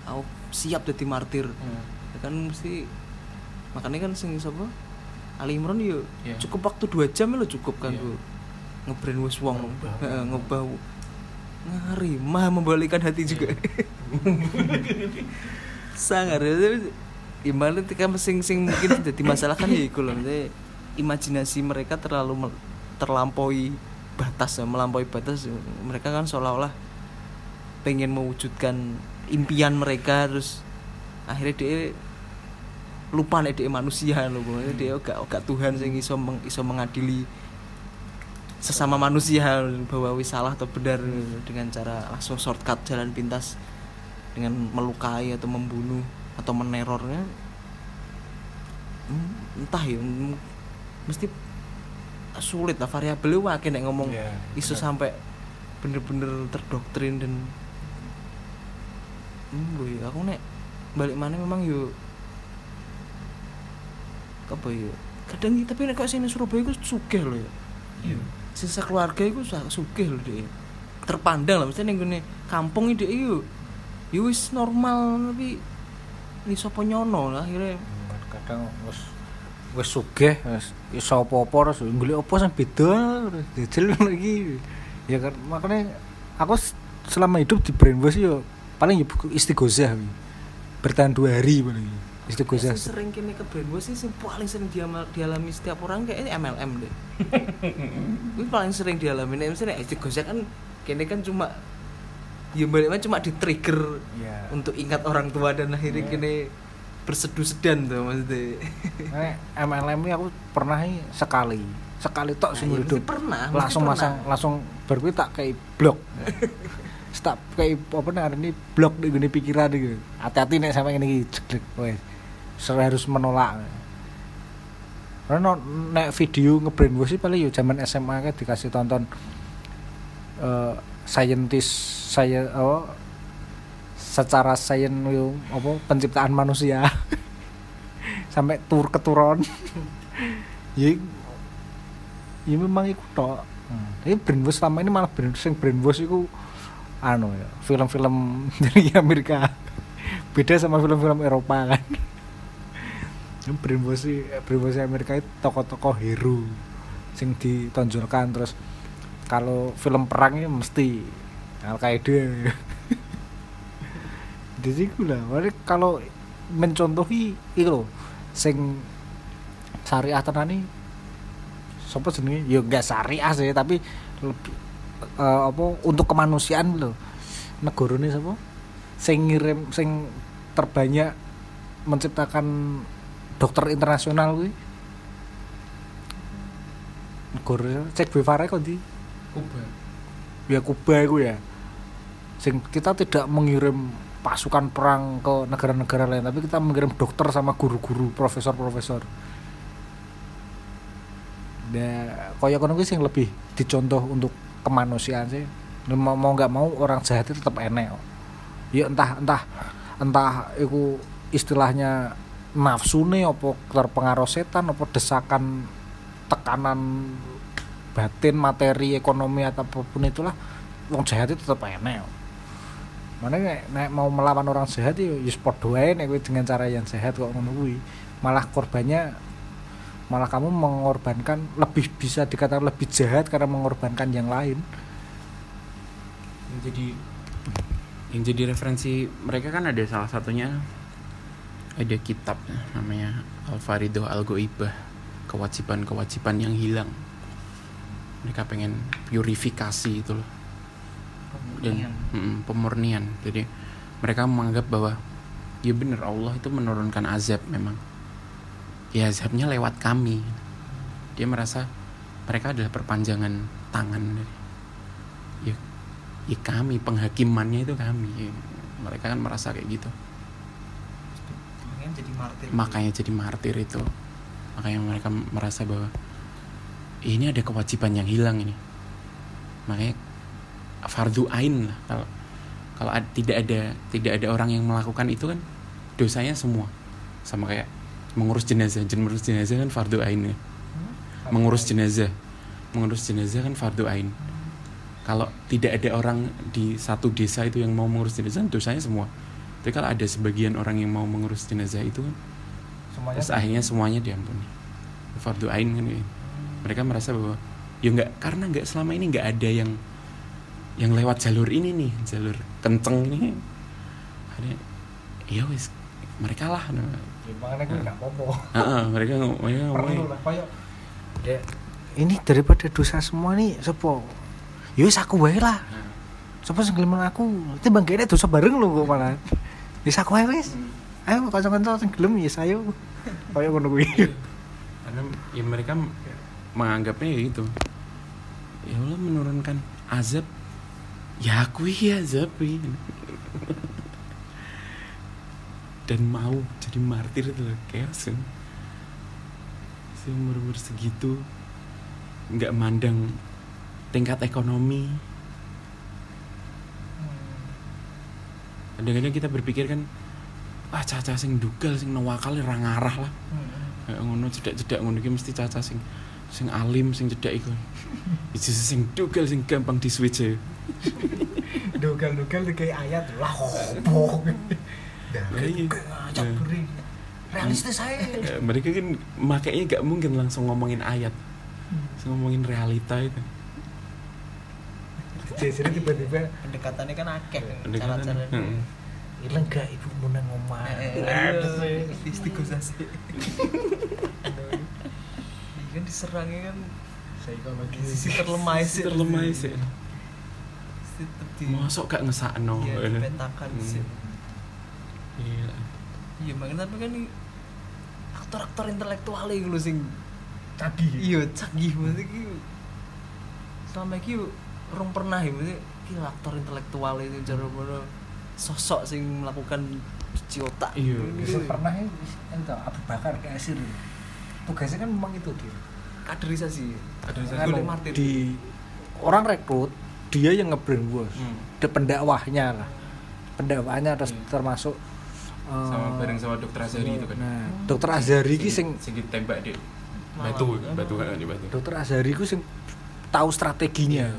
aku siap jadi martir. Ya kan mesti makanya kan sing sapa? Ali Imran yo Iya. cukup waktu dua jam lo cukup kan Iya. bu. Ngebrainwash wong. Ngebah. Ngeri mah membalikan hati juga. [LAUGHS] Sangat ya tapi gimana ketika sing sing mungkin jadi masalah kan ya iku loh imajinasi mereka terlalu terlampaui batas ya, melampaui batas. Mereka kan seolah-olah pengen mewujudkan impian mereka terus akhirnya dia lupa nih dia manusia loh pokoknya dia gak gak Tuhan sing iso meng, iso mengadili sesama manusia bahwa wis salah atau benar dengan cara langsung shortcut jalan pintas dengan melukai atau membunuh atau menerornya. Hmm, entah ya hmm, mesti sulit lah variabelnya wakin nek ngomong Iya, iso benar. sampai bener-bener terdoktrin dan hmm, boy, aku nek balik mana memang yuk apa ya kadang tapi nek kok sini Surabaya itu sugih loh ya Iya. sisa keluarga itu sugih loh dia terpandang lah maksudnya nih kampung ide itu ya wis normal tapi ini sopo nyono lah akhirnya kadang wis wis sugih wis iso apa-apa terus golek apa sing beda jajal [LAUGHS] lagi. Ya kan makanya aku selama hidup di brainwash yo paling ya buku istighosah bertahan dua hari paling istighosah Sing sering kini ke brainwash sih sing paling sering diamal, dialami setiap orang kayak MLM deh. [LAUGHS] Itu paling sering dialami. Nih misalnya istighosah kan kini kan cuma ya baliknya cuma di trigger ya. untuk ingat orang tua dan akhirnya Iya. kini berseduh sedan tuh maksudnya. Nek MLM ini aku pernah sekali. Sekali tok Nah, iya, mesti hidup pernah, langsung pernah. masang langsung kuwi tak kayak blok. Tak kayak apa nih ini blok di gini pikiran gitu hati-hati nek sampai ini ceklek wes harus menolak. Karena nek video ngebrainwash sih paling yo zaman SMA kan dikasih tonton eh scientist saya oh, secara sains apa penciptaan manusia. [LAUGHS] Sampai tur keturun [LAUGHS] ya ya memang iku tok. Hmm. tapi brainwash selama ini malah brain sing brainwash iku anu ya film-film [LAUGHS] dari Amerika. Beda sama film-film Eropa kan. Yang brainwash sih brainwash Amerika itu tokoh-tokoh hero sing ditonjolkan. Terus kalau film perang ini mesti Al Qaeda di situ lah kalau mencontohi itu loh sing syariah tenan nih sapa jenenge? Ya enggak syariah sih tapi lebih eh, apa untuk kemanusiaan lho. Negarane sapa? Sing ngirim sing terbanyak menciptakan dokter internasional kuwi. Negara cek Guevara kok di Kuba. ya Kuba itu ya. Sing kita tidak mengirim pasukan perang ke negara-negara lain tapi kita mengirim dokter sama guru-guru profesor-profesor. Ya kaya kono kuwi sing lebih dicontoh untuk kemanusiaan sih. Mau mau nggak mau orang jahat itu tetap enek ya entah entah entah itu istilahnya nafsu nih apa terpengaruh setan apa desakan tekanan batin materi ekonomi atau apa pun itulah wong jahat itu tetap enek. Mana nek, mau melawan orang jahat ya ya padha wae nek dengan cara yang sehat kok kuwi. Malah korbannya malah kamu mengorbankan lebih bisa dikatakan lebih jahat karena mengorbankan yang lain. Jadi yang jadi referensi mereka kan ada salah satunya ada kitab namanya Al Farido Al Goibah kewajiban-kewajiban yang hilang. Mereka pengen purifikasi itu loh dan mm, pemurnian. Jadi mereka menganggap bahwa ya bener Allah itu menurunkan azab memang. Ya azabnya lewat kami. Dia merasa mereka adalah perpanjangan tangan dari ya, ya kami penghakimannya itu kami. Ya, mereka kan merasa kayak gitu. Makanya jadi martir. Makanya jadi martir itu. Makanya mereka merasa bahwa ini ada kewajiban yang hilang ini. Makanya fardu ain lah. Kalau kalau ad- tidak ada tidak ada orang yang melakukan itu kan dosanya semua. Sama kayak mengurus jenazah. Jen- mengurus jenazah kan fardu ain ya. Mengurus jenazah. Mengurus jenazah kan fardu ain. Kalau tidak ada orang di satu desa itu yang mau mengurus jenazah dosanya semua. Tapi kalau ada sebagian orang yang mau mengurus jenazah itu kan semuanya terus akhirnya semuanya diampuni. Fardu ain kan ya. mereka merasa bahwa ya nggak karena nggak selama ini nggak ada yang yang lewat jalur ini nih jalur kenceng ini. Ada ya wis mereka lah. Nah. Ya, gue nggak apa-apa. Heeh, mereka mereka ya ini daripada dosa semua nih sepo ya wis aku wae lah. Sopo sing gelem aku? Itu bang kene dosa bareng lho kok malah. Wis aku wae wis. Ayo kanca-kanca sing gelem ya ayo kayak ngono kuwi. Karena ya mereka menganggapnya ya itu ya Allah menurunkan azab ya aku ya azab ini. dan mau jadi martir itu loh chaos kan. Seumur umur segitu nggak mandang tingkat ekonomi. Kadang-kadang kita berpikir kan ah caca sing dugal sing nawakal ya ra ngarah lah. Kayak ngono cedak-cedak ngono iki mesti caca sing sing alim sing cedak iku. Iki sing dugal sing gampang di switch ya dugal-dugal di kayak ayat lah opo Lah iya. ngajak beri. Realistis saya Eh, mereka kan makanya gak mungkin langsung ngomongin ayat. Langsung ngomongin realita itu. Jadi tiba-tiba pendekatannya kan akeh. Pendekatan, cara-cara heeh. ilang gak ibu mau nang omah? Istigosasi Iya [LAUGHS] kan diserangnya kan psikologi sisi terlemah sih. Terlemah sih. Tetep di masuk gak ngesakno? Iya dipetakan Hmm. sih. Iya. iya makanya tapi kan aktor-aktor intelektual itu sing tadi iya canggih maksudnya ki selama iki orang pernah ya maksudnya ki aktor intelektual itu cara mana sosok sing melakukan cuci otak. Iya. pernah ya itu Abu Bakar ke Asir tugasnya kan memang itu dia kaderisasi. Kaderisasi. Martir di orang rekrut dia yang ngebrainwash Hmm. ada pendakwahnya lah. Pendakwahnya terus Iya. termasuk sama bareng sama dokter Azari itu kan. Nah dokter Azhari ki sing sing ditembak di Malam. batu batu kan di batu. dokter Azhari ku sing tahu strateginya.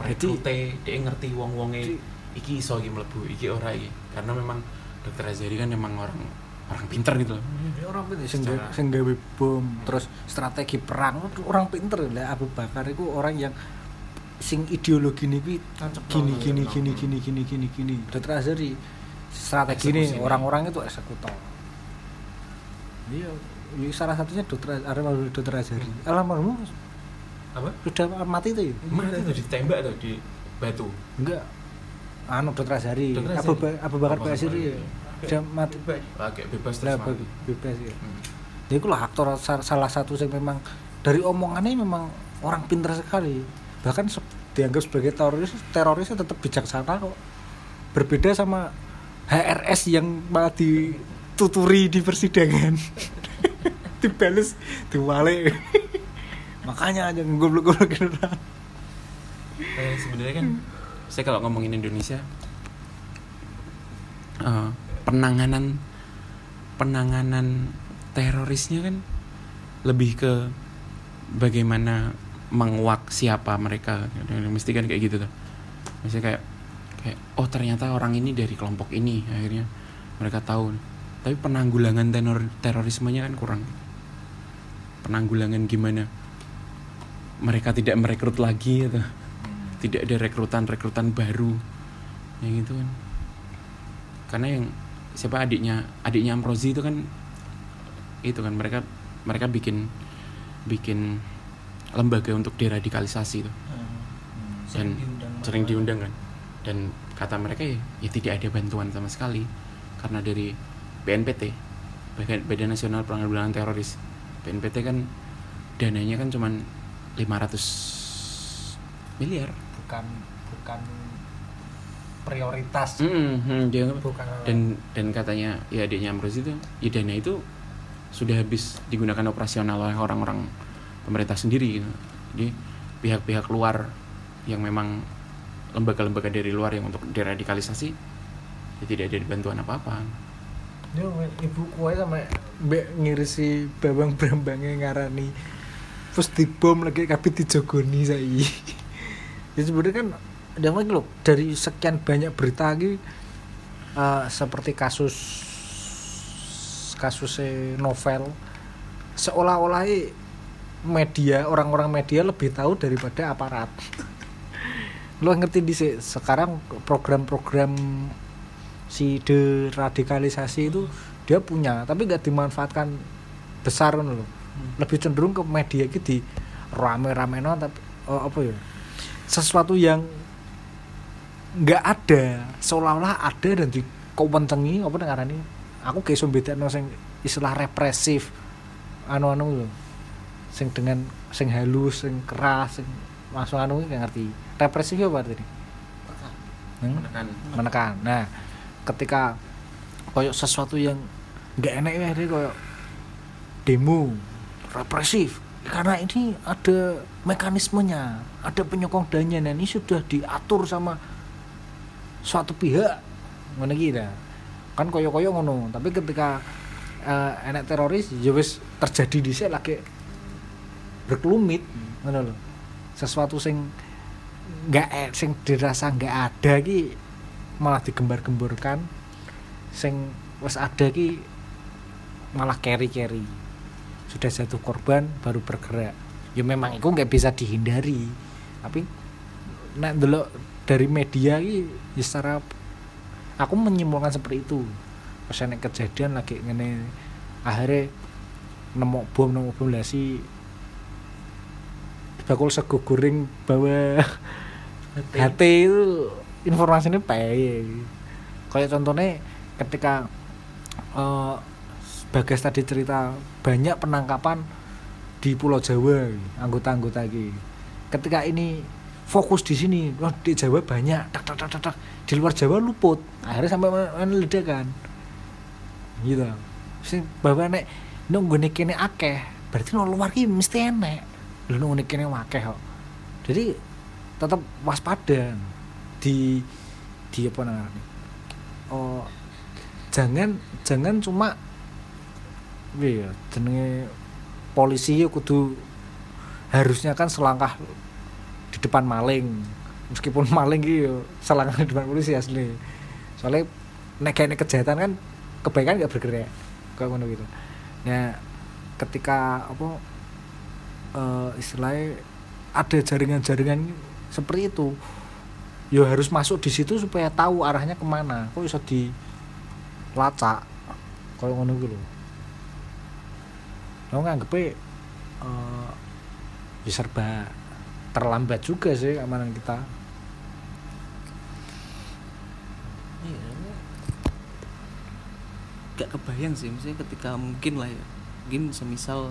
Jadi- rekrute dia ngerti wong wonge iki iso iki mlebu iki ora iki. Karena memang dokter Azari kan memang orang orang pinter gitu loh. Dia orang pinter sing Secara- gawe bom terus strategi perang itu orang pinter lah. Abu Bakar itu orang yang sing ideologi ini Nancep gini gini gini banget. gini gini gini gini. Dokter Azhari strategi ini orang-orang itu eksekutor. Iya. Ini salah satunya dokter almarhum dokter Azhari. Almarhum apa? sudah mati tuh ya? Mati tuh ditembak tuh di batu. Enggak. Anu dokter Azhari Abu, Bakar Abu Bakar Basir ya Sudah mati pakai bebas lah terus mati bebas ya Hmm. itu lah aktor sa- salah satu yang memang dari omongannya memang orang pintar sekali. Bahkan se- dianggap sebagai teroris terorisnya tetap bijaksana kok. Berbeda sama HRS yang malah dituturi di persidangan. [LAUGHS] Dibales diwale [LAUGHS] makanya aja ngoblok-ngoblok orang. Eh, sebenarnya kan saya kalau ngomongin Indonesia eh, penanganan penanganan terorisnya kan lebih ke bagaimana menguak siapa mereka. Mesti kan kayak gitu tuh. Misalnya kayak kayak oh ternyata orang ini dari kelompok ini akhirnya mereka tahu. Tapi penanggulangan tenor terorismenya kan kurang. Penanggulangan gimana mereka tidak merekrut lagi atau tidak ada rekrutan rekrutan baru. Yang itu kan. Karena yang siapa adiknya adiknya Amrozi itu kan itu kan mereka mereka bikin bikin lembaga untuk deradikalisasi itu. Dan sering diundang kan. Dan kata mereka ya, ya tidak ada bantuan sama sekali. Karena dari BNPT Badan Badan Nasional Penanggulangan Teroris. BNPT kan dananya kan cuman 500 miliar. Bukan bukan prioritas. Mm, mm, dia bukan dan dan katanya ya adiknya Ambrose itu ya dana itu sudah habis digunakan operasional oleh orang-orang pemerintah sendiri gitu. jadi pihak-pihak luar yang memang lembaga-lembaga dari luar yang untuk deradikalisasi ya tidak ada bantuan apa-apa. Yo, ibu kue sama mbak ngirisi babang brambangnya ngarani terus dibom lagi kabeh dijogoni saya [LAUGHS] ya sebenarnya kan ada lagi loh dari sekian banyak berita lagi eh, seperti kasus kasus novel seolah-olah media orang-orang media lebih tahu daripada aparat. [LAUGHS] Lo ngerti di se- sekarang program-program si deradikalisasi itu dia punya tapi nggak dimanfaatkan besar kan loh lebih cenderung ke media gitu di rame-rame no, tapi eh, apa ya sesuatu yang nggak ada seolah-olah ada dan di kewentengi apa ngarani? Aku kayak iso bedakno sing istilah represif anu-anu lho. Sing dengan sing halus sing keras sing masuk anu nggak ngerti. Represif apa artinya? Hmm? menekan. Menekan. Nah ketika koyok sesuatu yang nggak enak ya dia koyok demo represif. Karena ini ada mekanismenya ada penyokong danya dan ini sudah diatur sama suatu pihak ngono dah. kan koyo-koyo ngono tapi ketika eh, enek teroris ya wis terjadi di lagi berkelumit ngono sesuatu sing nggak e- sing dirasa nggak ada ki malah digembar-gemborkan. Sing wis ada ki malah carry-carry sudah jatuh korban baru bergerak. Ya memang itu nggak bisa dihindari tapi nek delok dari media ki ya secara aku menyimpulkan seperti itu. Pas nek kejadian lagi ngene akhirnya nemu bom nemu bom lah si bakul sego goreng bawa HT itu informasinya paye kayak contohnya ketika eh Bagas tadi cerita banyak penangkapan di Pulau Jawa anggota-anggota ini. Ketika ini fokus di sini. Wah di Jawa banyak. Tak tak tak tak, tak. di luar Jawa luput. Akhirnya sampai mana ledakan gitu. Sing bahwa nek nunggu nek kene akeh berarti nang luar ki mesti enek. Lho nunggu nek kene akeh kok. Jadi tetap waspada. Di di apa namanya? Oh jangan jangan cuma iya jenenge polisi ya kudu harusnya kan selangkah di depan maling. Meskipun [LAUGHS] maling gitu selangkah di depan polisi asli. Soalnya nek kayak kejahatan kan kebaikan nggak bergerak kayak ngono gitu. Nah ketika apa eh, istilahnya ada jaringan-jaringan seperti itu ya harus masuk di situ supaya tahu arahnya ke mana. Kok bisa dilacak kayak ngono gitu Aku nganggep uh, ya serba terlambat juga sih keamanan kita. Iya, gak kebayang sih misalnya ketika mungkin lah ya mungkin semisal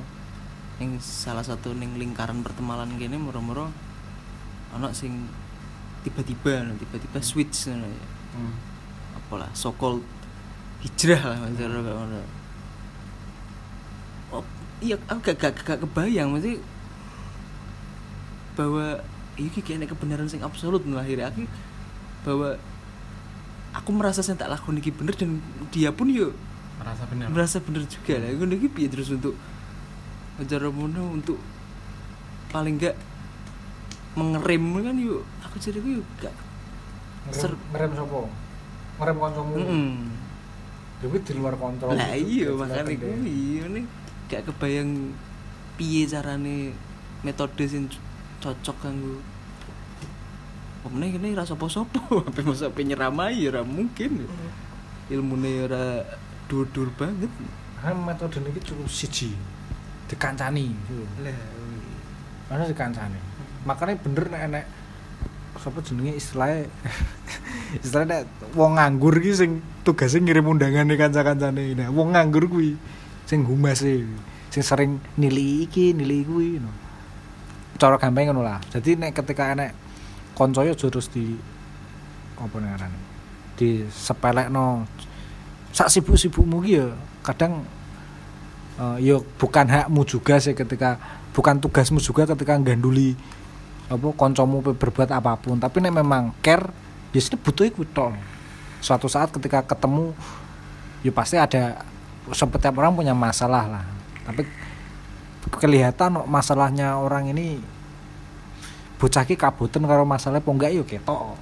yang salah satu ning lingkaran pertemanan gini moro-moro anak sing tiba-tiba tiba-tiba switch no, ya. Hmm. apalah so called hijrah lah mas ngono. oh iya aku gak, gak, gak kebayang mesti bahwa ini kayak kebenaran sing absolut no, akhirnya aku bahwa aku merasa saya tak lakukan ini bener dan dia pun yuk merasa benar merasa bener juga lah aku ini piye terus untuk cara mono untuk paling enggak mengerem kan yuk aku jadi yuk gak Ser- Ngerem sopo? Ngerem konsumu. Mm-mm. Tapi di luar kontrol. lah iya gitu, makanya kelihatan deh. kuwi ini gak kebayang piye carane metode sing c- cocok kanggo Pemene kene ra sapa-sapa, [LAUGHS] sampe masa pe nyeramai ya mungkin. Ilmune ya ora dur-dur banget. Kan metode ini cukup siji. Dikancani. gitu. Lah, Mana dikancani. Makanya bener nek enek sapa jenenge istilahnya [LAUGHS] istilahnya wong nganggur ki sing tugasnya ngirim undangan nih kanca-kancane nah wong nganggur kuwi sing humas e sing sering nilai iki nilai kuwi no. Cara gampang ngono lah. Jadi nek ketika enek konco yo terus di apa ngarane di sepelekno sak sibuk-sibukmu ki ya kadang eh, yo bukan hakmu juga sih ketika bukan tugasmu juga ketika ganduli apa koncomu berbuat apa pun. Tapi nek memang care biasanya butuh iku tok suatu saat ketika ketemu ya pasti ada setiap orang punya masalah lah. Tapi kelihatan masalahnya orang ini bocah ki kabutan karo masalah apa enggak yo ketok.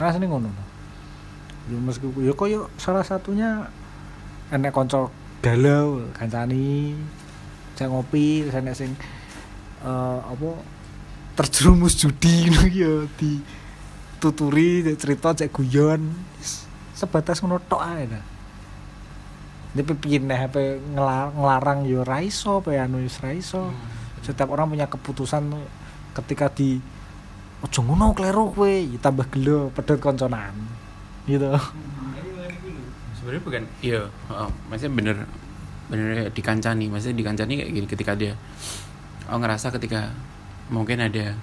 Rasane ngono. Ya meskipun ya koyo salah satunya enek konco galau kancani cek ngopi enek eh, apa terjerumus judi [LAUGHS] ki ya di tuturi cerita cek guyon sebatas ngono tok dah tapi nek apa ngelar- ngelarang yo ra iso apa ya anu yo ra iso. Setiap orang punya keputusan ketika di ojo ngono kleru kowe. Ya tambah gelo pedot konconan. Gitu. Sebenarnya bukan iya oh, maksudnya bener bener dikancani. Maksudnya dikancani kayak gini ketika dia oh ngerasa ketika mungkin ada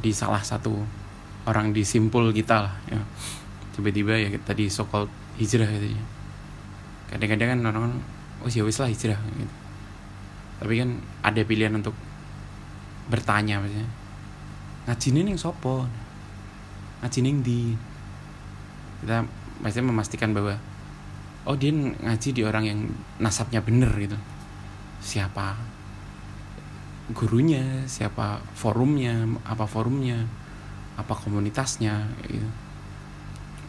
di salah satu orang di simpul kita lah ya. Tiba-tiba ya tadi so called hijrah gitu ya kadang-kadang kan orang oh ya wis lah hijrah gitu. Tapi kan ada pilihan untuk bertanya maksudnya. Ngajine ning sopo? Ngajine ning di kita maksudnya memastikan bahwa oh dia ngaji di orang yang nasabnya bener gitu. Siapa gurunya? Siapa forumnya? Apa forumnya? Apa komunitasnya? Gitu.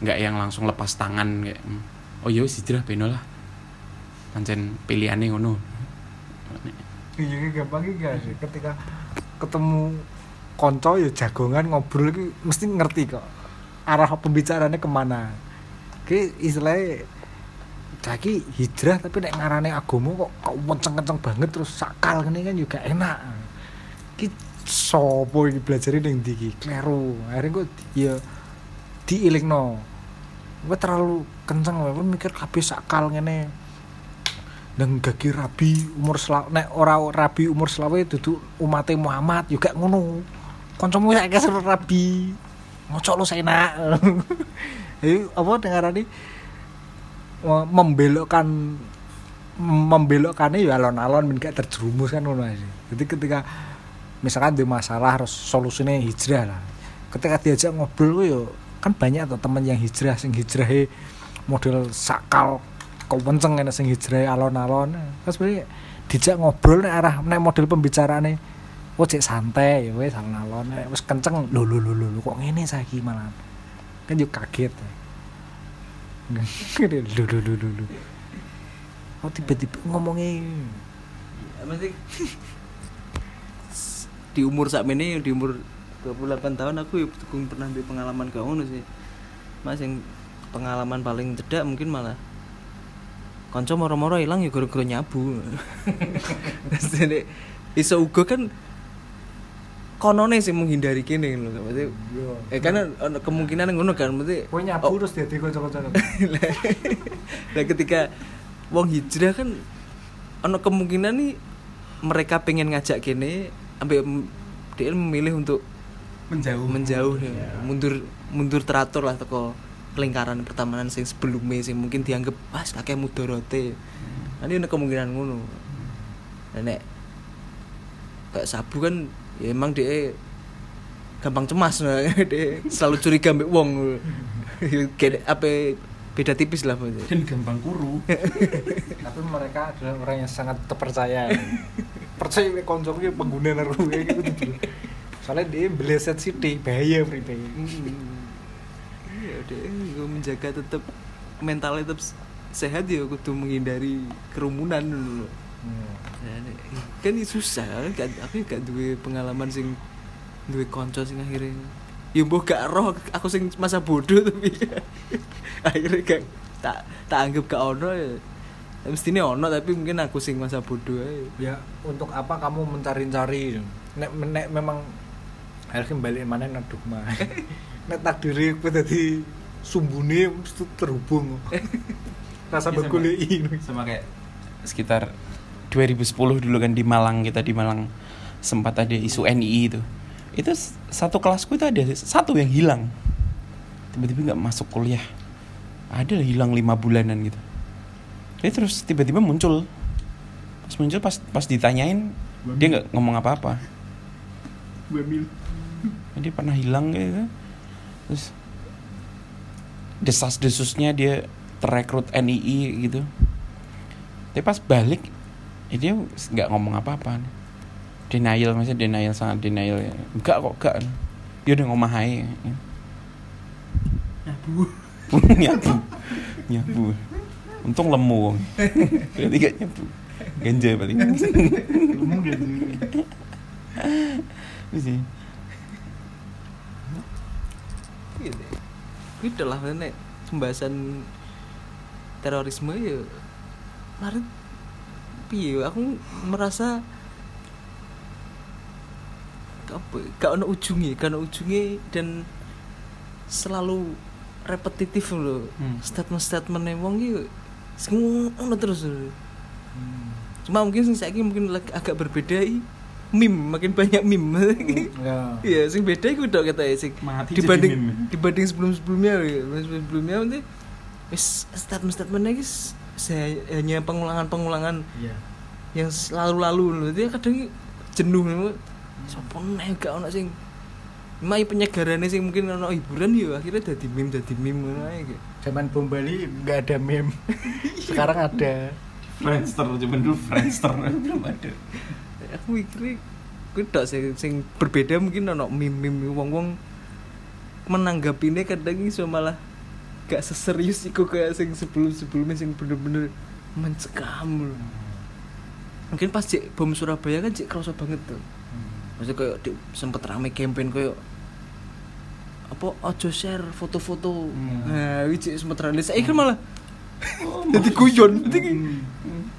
Nggak yang langsung lepas tangan kayak "Hmm, oh ya wis hijrah beno lah pancen pilihannya ngono iya gampang gak sih ketika ketemu konco ya jagongan ngobrol iki mesti ngerti kok arah pembicaraannya ke mana ki istilahnya Daki hijrah tapi nek ngarane agama kok kok kenceng-kenceng banget terus sakal ngene kan juga enak. Ki sopo iki belajari ning ndi iki? Kleru. Akhirnya kok ya diilingno. Gue terlalu kenceng Kowe mikir kabeh sakal ngene. Nang gagi rabi umur selawe nek ora rabi umur selawe dudu umate Muhammad juga ngono. Kancamu saiki seru rabi. Ngocok lu senak. [LAUGHS] Jadi apa dengarane eh, membelokkan membelokkannya ya alon-alon ben gak terjerumus kan ngono aja. Jadi ketika misalkan ada masalah harus solusinya hijrah lah. Ketika diajak ngobrol yo kan banyak tuh temen yang hijrah sing hijrahe model sakal kewenceng enak sing hijrah alon-alon. Terus sebenarnya dijak ngobrol nek arah nek model pembicaraane oh cek santai ya wes alon-alon wis kenceng lho lho lho lho, kok ngene saiki malah. Kan yo kaget. Gede [LAUGHS] lho lho lho lho lho. Oh tiba-tiba ngomongnya Mesti di umur saat ini di umur 28 tahun aku ya pernah di pengalaman ngono sih. Mas yang pengalaman paling cedak mungkin malah konco moro-moro hilang ya gara-gara nyabu. [LAUGHS] Jadi iso uga kan konone sih menghindari kene lho. Maksudnya eh karena ono kemungkinan ngono kan mesti Kowe nyabu Oh. terus dadi kanca-kanca. [LAUGHS] nah ketika wong hijrah kan ono kemungkinan nih mereka pengen ngajak kene m- dia memilih untuk menjauh menjauh ya. mundur mundur teratur lah teko lingkaran pertemanan sing sebelumnya sing mungkin dianggap pas kakek mudorote nanti ada kemungkinan ngono Dan nek kayak sabu kan ya emang dia gampang cemas nah. [LAUGHS] dia selalu curiga mbek wong Kayak apa beda tipis lah maksudnya. dan gampang kuru Tapi mereka adalah orang yang sangat terpercaya. Percaya kanca ki pengguna naruh gitu. Soalnya dia beleset sih bahaya pripe. Deh, gue menjaga tetap mentalnya tetap sehat ya kudu menghindari kerumunan dulu. Nah, kan ini susah kan aku gak duwe pengalaman sing duwe konco sing akhirnya ya mbok gak roh aku sing masa bodoh tapi [LAUGHS] akhirnya gak tak tak anggap gak ono ya mestinya ono tapi mungkin aku sing masa bodoh aja. Ya, untuk apa kamu mencari-cari? Nek, nek memang akhirnya balik mana naduk mah. [LAUGHS] nek takdiri aku tadi sumbune mesti terhubung. [LAUGHS] Rasa Iya, sama. berkuliah ini. sama kayak sekitar 2010 dulu kan di Malang kita di Malang sempat ada isu NII itu. Itu satu kelasku itu ada satu yang hilang. Tiba-tiba nggak masuk kuliah. Ada hilang lima bulanan gitu. Dia terus tiba-tiba muncul. Pas muncul pas pas ditanyain dia nggak ngomong apa-apa. Dia pernah hilang gitu terus desas desusnya dia terekrut NII gitu. Tapi pas balik ya dia nggak ngomong apa-apa. Denial maksudnya denial sangat denial ya. Enggak kok enggak. Dia udah ngomong hai Nyabu. [LAUGHS] nyabu. Nyabu. Untung lemu berarti gak nyabu. Ganja paling Itu sih Gitu. Gitu lah nek pembahasan terorisme ya lari piye aku merasa apa gak ono ujungnya gak ono ujungnya dan selalu repetitif loh Hmm. statement-statement wong iki sing ngono terus lho. cuma mungkin saiki mungkin agak berbeda i meme makin banyak meme ya. Iya, sing beda iku tok kata sing Mati dibanding jadi dibanding sebelum-sebelumnya ya. sebelum-sebelumnya nanti wis statement-statementnya iki s- se- hanya pengulangan-pengulangan iya. yang selalu-lalu lho. Dia kadang jenuh lho. Sopo neh gak ono sing Mai penyegarannya sing mungkin ono hiburan ya akhirnya meme dadi meme ngono ae gitu. zaman bom Bali nggak ada meme [LAUGHS] sekarang ada. Friendster cuman dulu Friendster. [LAUGHS] Belum ada Aku mikir kuwi tok sing, sing berbeda mungkin ono meme-meme wong-wong menanggapinya kadang iso malah gak seserius iku kayak sing sebelum-sebelumnya sing bener-bener mencekam lho. Mungkin pas cek bom Surabaya kan cek kerasa banget tuh. Maksudnya kayak di, sempet rame campaign kayak apa ojo share foto-foto. Nah, iki cek sempet rame. Saya kan malah [LAUGHS] jadi guyon. Jadi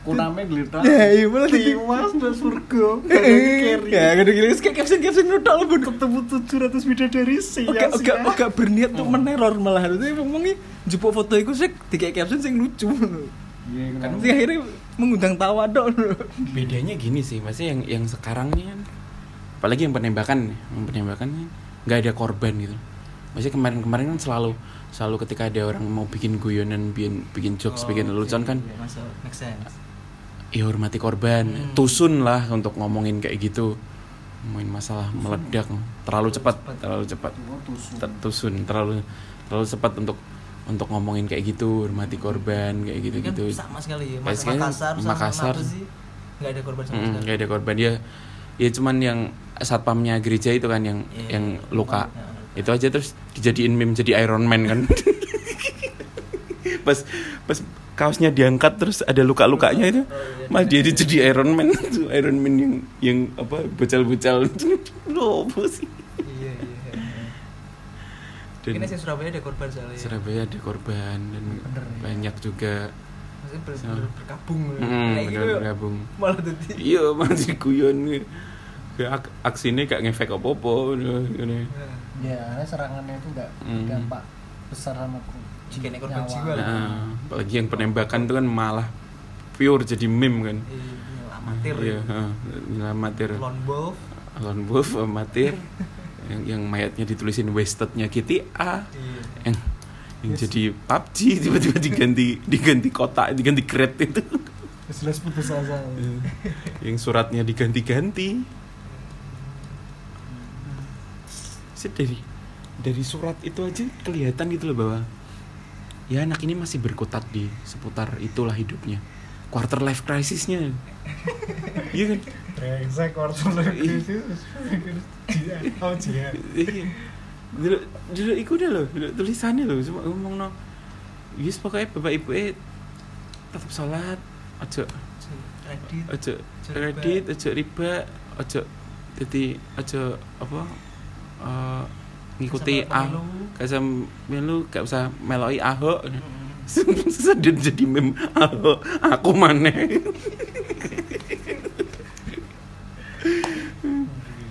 kuname geletak Ya, iya malah jadi tiwas dan surga [LAUGHS] Ya, kadang-kadang kayak caption-caption nutok lho, Bun. ketemu 700 bidadari sih Oke, oke, oke berniat tuh meneror malah. Itu ngomongnya jupuk foto itu sih tiga caption sing lucu. Kan sih akhirnya mengundang tawa dong. bedanya gini sih maksudnya yang yang sekarang nih kan apalagi yang penembakan nih yang penembakan nih nggak ada korban gitu maksudnya kemarin-kemarin kan selalu selalu ketika ada orang mau bikin guyonan bikin bikin jokes bikin lelucon kan Masuk, make sense. ya hormati korban. Hmm. tusun lah untuk ngomongin kayak gitu. Ngomongin masalah meledak. Terlalu cepat terlalu cepat. Ter- tusun. Terlalu terlalu cepat untuk untuk ngomongin kayak gitu. Hormati korban kayak gitu Ini kan gitu sama sekali ya. Mas Makassar sama Makassar. sih? Enggak ada korban sama Mm-mm, sekali. nggak ada korban. Dia ya cuman yang satpamnya gereja itu kan yang Iya, yang luka. Ya. Itu aja terus dijadiin meme jadi Iron Man kan pas pas kaosnya diangkat terus ada luka-lukanya itu iya. malah dia jadi Iron Man itu Iron Man yang yang apa bucal-bucal lo apa sih Iya, iya. dan Ini sing Surabaya ada korban soalnya. Surabaya ada korban dan Bener, ya. banyak juga Maksudnya ber, berkabung. Mm, Nah, bener bergabung Malah tadi. iya masih guyon Kayak ak aksinya gak ngefek apa-apa ini. ya karena serangannya itu nggak Hmm. dampak besar sama nek korban jiwa lah. Nah, apalagi yang penembakan itu kan malah pure jadi meme kan. Iya, amatir. Iya, heeh, amatir. Lone Wolf. Lone Wolf amatir. [LAUGHS] yang yang mayatnya ditulisin wasted-nya GTA. Iya. Yang yang jadi PUBG tiba-tiba diganti diganti kotak, diganti grade itu. jelas putus asa yang suratnya diganti-ganti. Sih dari dari surat itu aja kelihatan gitu loh bahwa ya anak ini masih berkutat di seputar itulah hidupnya. Quarter life crisisnya. Iya kan? brengsek quarter life crisis oh jihad Iya. Dulu dulu iku udah loh, dulu tulisannya loh cuma ngomong no. Yes pokoknya bapak ibu eh tetap sholat, ojo Ojo kredit, ojo riba, ojo jadi ojo apa eh, ngikuti ah usah melu gak usah meloi ahok. [LAUGHS] Sedih jadi meme ahok aku mana [LAUGHS]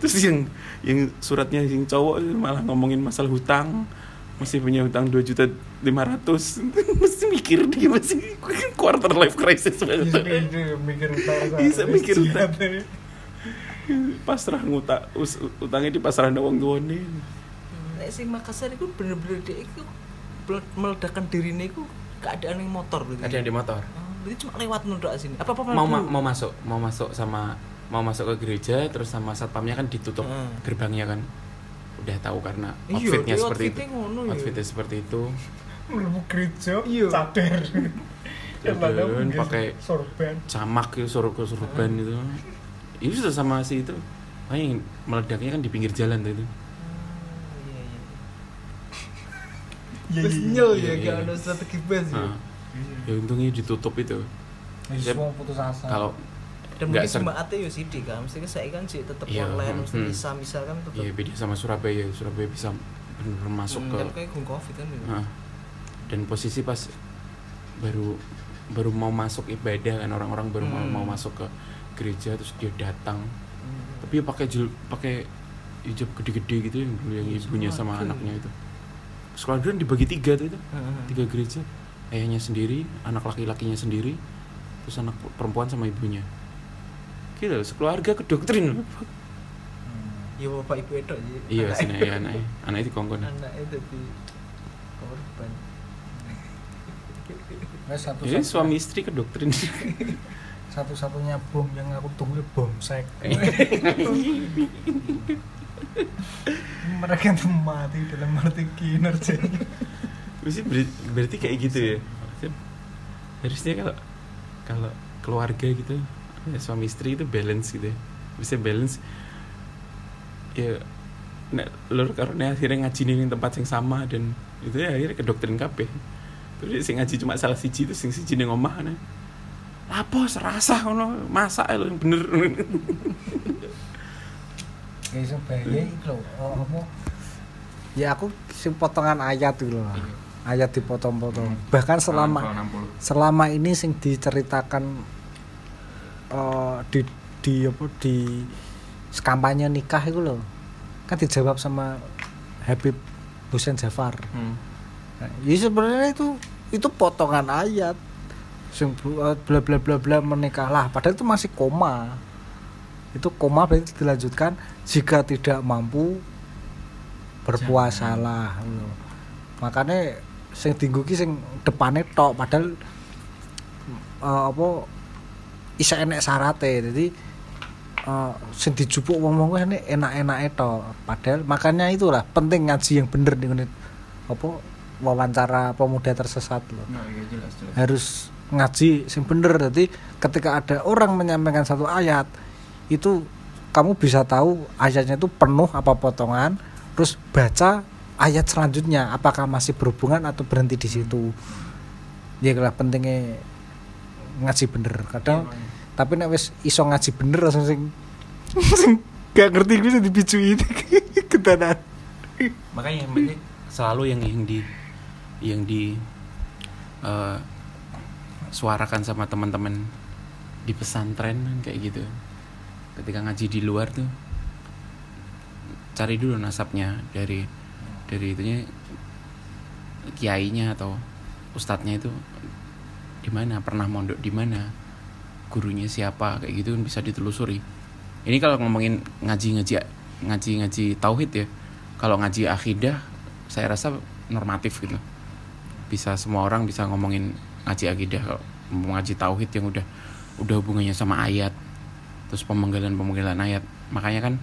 terus yang yang suratnya yang cowok malah ngomongin masalah hutang. Masih punya hutang dua juta lima ratus. [LAUGHS] Mesti mikir dia masih quarter life crisis. Banget Iya, mikir Bisa mikir utara. Pasrah ngutak us- utangnya di pasrah wong tuane nek sing Makassar iku bener-bener dia iku mele- meledakan dirine iku keadaan yang motor berarti. ada yang di motor Oh, berarti cuma lewat nunduk sini. Apa apa mau ma- mau masuk mau masuk sama mau masuk ke gereja terus sama satpamnya kan ditutup Heeh. gerbangnya kan udah tahu karena Iya, outfitnya seperti itu outfitnya ya. outfitnya seperti itu Mlebu gereja, Iya. cadar. Cadar, pakai sorban. camak itu suruh sorban itu itu sudah sama si itu oh, yang meledaknya kan di pinggir jalan tuh itu Iya, iya. Iya, Terus iya, nyel iya, ya, iya. gak ada strategi bas ya. Nah, ya untungnya ditutup itu iya. Semua putus asa. kalau Dan mungkin cuma ate yo sidik kan, mesti saya kan sih tetep Iya, online, mesti hmm. bisa misal kan tetep. ya beda sama Surabaya Surabaya bisa benar masuk Hmm, ke kan kayak gung covid kan gitu. Nah, dan posisi pas baru baru mau masuk ibadah kan orang-orang baru mau, Hmm. mau masuk ke gereja terus dia datang. Tapi pakai jil pakai hijab gede-gede gitu yang dulu yang Iya, ibunya sama anaknya itu. Sekeluarga dibagi tiga tuh itu Heeh. tiga gereja. Ayahnya sendiri anak laki-lakinya sendiri terus anak perempuan sama ibunya. Gila sekeluarga ke doktrin. Hmm. Ya bapak ibu itu aja. iya Anak- sih anaknya anaknya anak itu kongkon. Anaknya jadi korban. Wes satu jadi suami istri ke doktrin [LAUGHS] satu-satunya bom yang aku tunggu bom sek. [LAUGHS] Mereka tuh mati dalam arti kinerjanya. Berarti, ber- berarti kayak gitu ya harusnya kalau kalau keluarga gitu ya, suami istri itu balance gitu ya bisa balance ya nek lur karena akhirnya ngaji nih tempat yang sama dan itu ya akhirnya ke doktrin kabeh terus sing ngaji cuma salah siji itu sing siji ning omah nah. Apa serasa ngono masak lo yang bener Ya iso iki lho, oh, apa? Ya aku sing potongan ayat itu loh. Ayat dipotong-potong. Bahkan selama selama ini sing diceritakan eh, di di apa di kampanye nikah itu loh kan dijawab sama Habib Hussein Jafar Hmm. Nah, ya sebenarnya itu itu potongan ayat sing bla bla bla bla menikah lah. Padahal itu masih koma. Itu koma berarti dilanjutkan jika tidak mampu berpuasalah ngono. makanya sing tinggu ki sing depane tok padahal eh, apa isa enek syarate jadi eh, sing dijupuk wong-wong ini enak-enak tok. Padahal makanya itulah penting ngaji yang bener nih apa wawancara pemuda tersesat loh Nah, iya jelas jelas. harus ngaji sing bener. Jadi ketika ada orang menyampaikan satu ayat itu kamu bisa tahu ayatnya itu penuh apa potongan. Terus baca ayat selanjutnya apakah masih berhubungan atau berhenti di situ. Ya lah pentingnya ngaji bener. Kadang tapi nek wis iso ngaji bener langsung sing gak ngerti jadi dipicu itu [LAUGHS] ketenan makanya makanya selalu yang yang di yang di eh, suarakan sama teman-teman di pesantren kayak gitu. Ketika ngaji di luar tuh cari dulu nasabnya dari dari itunya kiainya atau ustadznya itu di mana pernah mondok di mana gurunya siapa kayak gitu kan bisa ditelusuri. Ini kalau ngomongin ngaji ngaji ngaji ngaji tauhid ya kalau ngaji akidah saya rasa normatif gitu. Bisa semua orang bisa ngomongin ngaji akidah kalau ngaji tauhid yang udah udah hubungannya sama ayat terus pemenggalan pemenggalan ayat. Makanya kan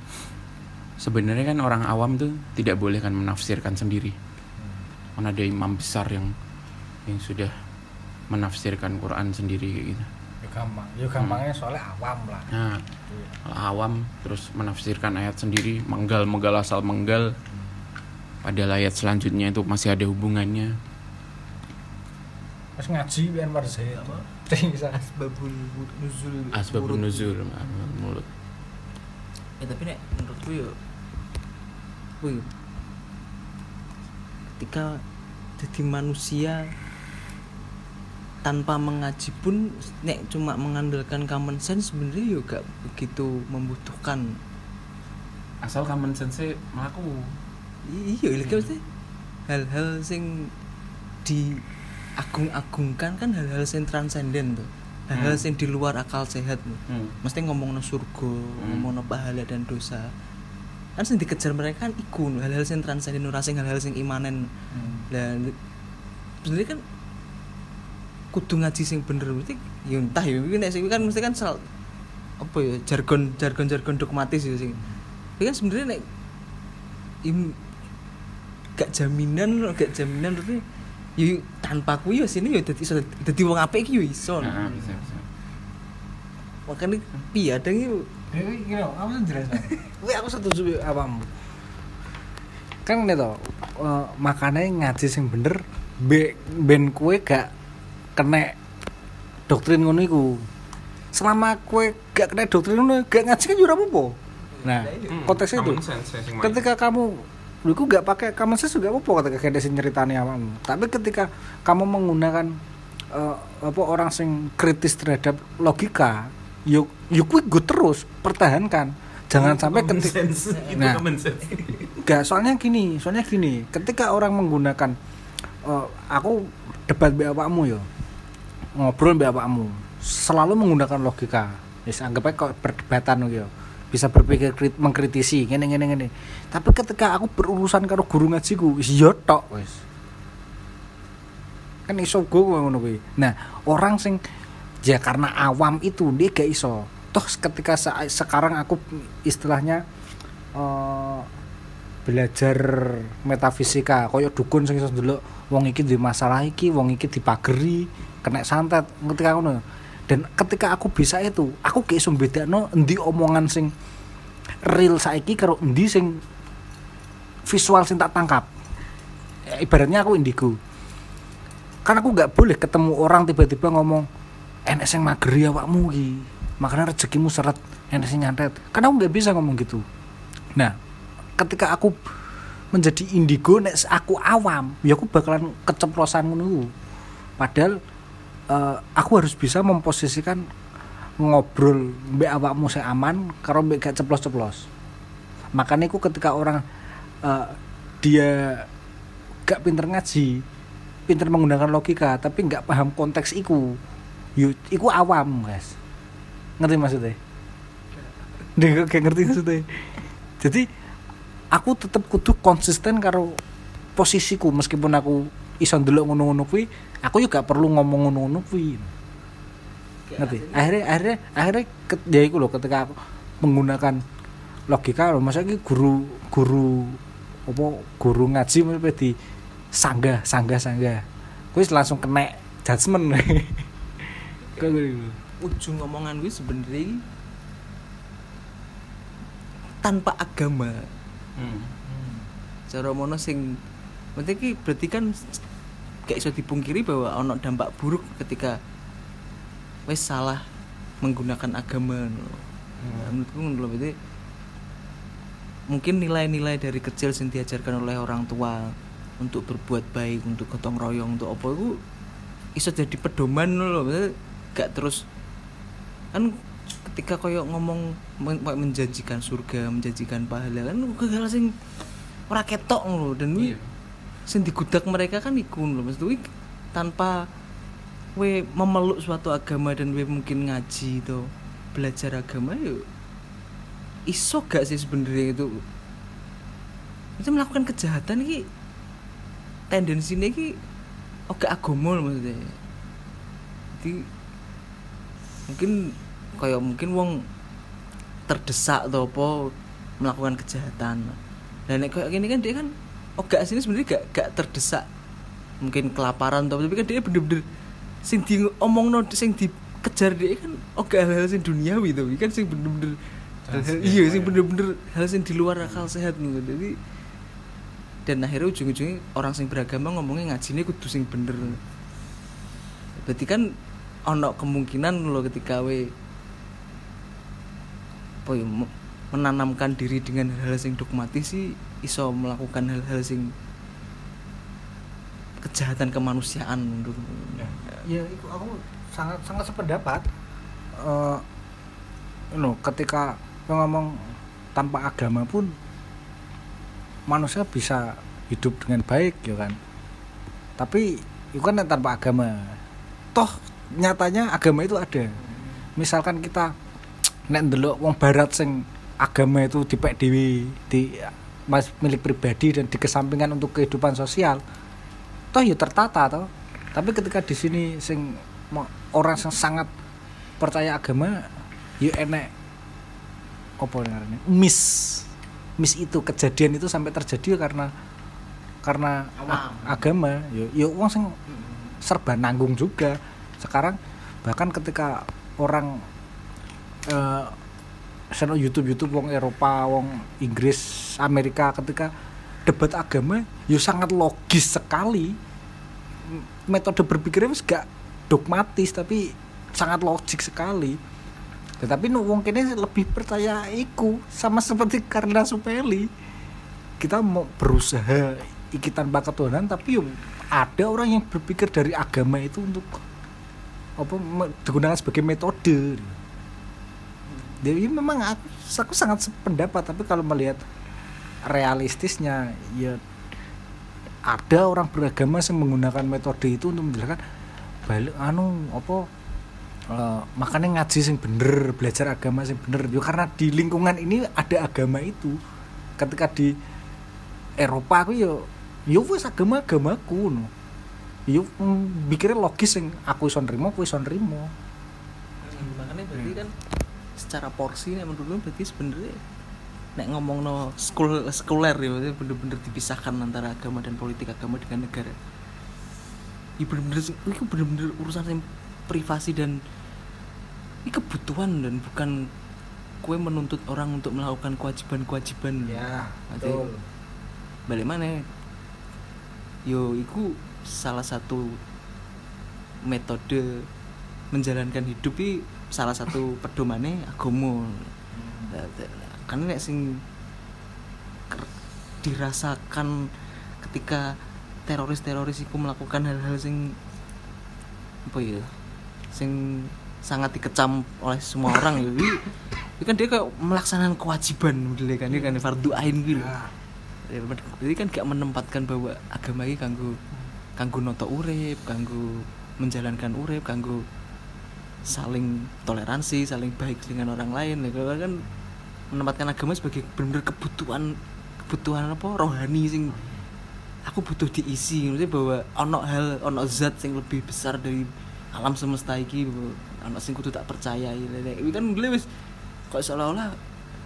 sebenarnya kan orang awam tuh tidak boleh kan menafsirkan sendiri. Kan ada imam besar yang yang sudah menafsirkan Quran sendiri kayak gitu. Ya gampang ya gampangnya soalnya awam lah. Nah kalau awam terus menafsirkan ayat sendiri menggal menggal asal menggal padahal ayat selanjutnya itu masih ada hubungannya Terus ngaji Anwar Zaid bisa. Asbabul nuzul. asbabun urut. nuzul mulut. Ya tapi nek menurutku yo Wih Ketika jadi manusia tanpa mengaji pun nek cuma mengandalkan common sense sebenarnya yo gak begitu membutuhkan. Asal common sense melaku iya iya maksudnya hal-hal sing diagung-agungkan kan hal-hal sing transenden tuh. Hal-hal Hmm. sing di luar akal sehat Hmm. mesti ngomong surga ngomong pahala dan dosa. Kan sing dikejar mereka kan iku lho, hal-hal sing transenden ora sing hal-hal sing imanen lah sebenarnya kan kudu ngaji sing bener berarti ya entah ya nek sing kan mesti kan sel, apa ya jargon jargon jargon dogmatis ya sing. Tapi kan sebenarnya nek im, gak jaminan gak jaminan berarti ya tanpa kuwi ya sini ya dadi iso dadi wong apik iki ya iso. Ah, bisa bisa makanya piye ada yuk Ini gini, aku tuh jelas. [LAUGHS] Wih, aku setuju apamu. Kan ini toh, eh, makanya ngaji sing bener, be, ben kue gak kena doktrin ngono iku. Selama kue gak kena doktrin ngono, gak ngaji kan jurah apa Nah, Hmm, konteksnya itu. Ketika kamu lu iku gak pakai common sense juga apa ketika kayak sing nyeritani awakmu. Tapi ketika kamu menggunakan eh, apa orang sing kritis terhadap logika, yuk yuk go terus pertahankan. Jangan sampai ketika Nah. common sense Gak, soalnya gini, soalnya gini. Ketika orang menggunakan eh, aku debat be awakmu yo. Ngobrol be awakmu, selalu menggunakan logika. Wis anggap aja kok perdebatan yo. Bisa berpikir krit, mengkritisi ngene ngene ngene. Tapi ketika aku berurusan karo guru ngajiku, wis yo tok wis. Kan iso gue ngono kuwi. Nah, orang sing ya karena awam itu dia gak iso. Toh ketika sa- sekarang aku istilahnya eh, belajar metafisika koyo dukun sing iso ndelok wong iki di masalah iki wong iki dipageri kena santet ketika ngono dan ketika aku bisa itu aku gak iso bedakno endi omongan sing real saiki karo endi sing visual sing tak tangkap. Ya, ibaratnya aku indigo. Kan aku nggak boleh ketemu orang tiba-tiba ngomong enek sing mageri awakmu iki makanya rezekimu seret enek sing nyantet. Kan aku nggak bisa ngomong gitu. Nah ketika aku menjadi indigo nek aku awam ya aku bakalan keceplosan ngono padahal eh, aku harus bisa memposisikan ngobrol mbek awakmu sing aman karo mbek gak ceplos-ceplos. Makanya aku ketika orang eh, dia gak pinter ngaji pinter menggunakan logika tapi nggak paham konteks iku yuk iku awam guys ngerti maksudnya? Dia kayak ngerti maksudnya? Jadi aku tetap kudu konsisten karo posisiku meskipun aku iso ndelok ngono-ngono kuwi aku juga perlu ngomong ngono-ngono kuwi. Ngerti? akhirnya? Akhirnya akhirnya ket, ya iku loh ketika aku menggunakan logika loh masa iki guru guru apa guru ngaji mesti di sanggah sanggah sanggah. Kuwi langsung kena judgement. [LAUGHS] Gitu. ujung omongan gue sebenarnya tanpa agama. Hmm. cara mono sing penting ki berarti kan gak iso dipungkiri bahwa ono dampak buruk ketika wes salah menggunakan agama no. Nah, menurutku berarti mungkin nilai-nilai dari kecil yang diajarkan oleh orang tua untuk berbuat baik untuk gotong royong untuk apa itu iso jadi pedoman loh gak terus kan ketika koyo ngomong men- menjanjikan surga menjanjikan pahala kan hal sing ora ketok loh dan Iya. Sing digudak mereka kan iku lho maksud wi tanpa we memeluk suatu agama dan we mungkin ngaji itu belajar agama yuk iso gak sih sebenarnya itu? Itu melakukan kejahatan ini tendensinya ini oke agama maksudnya jadi mungkin kayak mungkin wong terdesak atau apa melakukan kejahatan. Dan kayak gini kan dia kan oh gak sini sebenarnya gak gak terdesak. Mungkin kelaparan atau tapi kan dia bener-bener sing di omong no sing dikejar dia kan oh gak hal-hal sing duniawi tapi kan sing bener-bener iya sing bener-bener hal sing di luar akal sehat gitu jadi dan akhirnya ujung-ujungnya orang sing beragama ngomongnya ngajinya kudu sing bener. Berarti kan ono kemungkinan lo ketika we apa ya, me- menanamkan diri dengan hal-hal sing dogmatis sih iso melakukan hal-hal sing kejahatan kemanusiaan menurut ya. Itu aku sangat sangat sependapat eh no, ketika lo ngomong tanpa agama pun manusia bisa hidup dengan baik ya kan? Tapi itu kan tanpa agama toh nyatanya agama itu ada. Misalkan kita nek ndelok wong barat sing agama itu dipek dewi di milik pribadi dan dikesampingkan untuk kehidupan sosial toh ya tertata toh. Tapi ketika di sini sing orang yang sangat percaya agama ya enek apa namanya miss miss itu kejadian itu sampai terjadi karena karena a- Awam. agama. Ya ya wong sing serba nanggung juga. Sekarang bahkan ketika orang eh seno YouTube YouTube wong Eropa wong Inggris Amerika ketika debat agama ya sangat logis sekali. Metode berpikirnya wis gak dogmatis tapi sangat logik sekali. Tetapi nu wong kene lebih percaya iku sama seperti karena supeli. Kita mau berusaha iki tanpa ketuhanan tapi yo ada orang yang berpikir dari agama itu untuk apa digunakan sebagai metode jadi memang aku, aku sangat sependapat tapi kalau melihat realistisnya ya ada orang beragama yang menggunakan metode itu untuk menjelaskan balik anu apa eh, makanya ngaji sing bener belajar agama sing bener. Yo karena di lingkungan ini ada agama itu. Ketika di Eropa aku yo yo wis agama agamaku no. Yo mm, mikirnya logis sing aku iso nrimo aku iso nrimo makanya berarti kan secara porsi nek menurut lu berarti sebenarnya nek ngomong no skul sekuler ya berarti bener-bener dipisahkan antara agama dan politik agama dengan negara. Ini bener-bener ini bener-bener urusan yang privasi dan ini kebutuhan dan bukan kue menuntut orang untuk melakukan kewajiban-kewajiban. Ya betul. balik mana? Yo iku salah satu metode menjalankan hidup i salah satu pedomane agama kan nek sing dirasakan ketika teroris-teroris itu melakukan hal-hal sing apa ya sing sangat dikecam oleh semua orang ya. Ini kan dia kayak melaksanakan kewajiban modelnya kan ini kan fardu ain gitu jadi kan gak menempatkan bahwa agama ini kanggo kanggo noto urip kanggo menjalankan urip kanggo saling toleransi saling baik dengan orang lain. Ya kan menempatkan agama sebagai benar kebutuhan kebutuhan apa? Rohani sing aku butuh diisi. Maksudnya bahwa ono hal ono zat yang lebih besar dari alam semesta bahwa ono sing kudu tak percayai. Lele. Ini kan mulai wis kok seolah-olah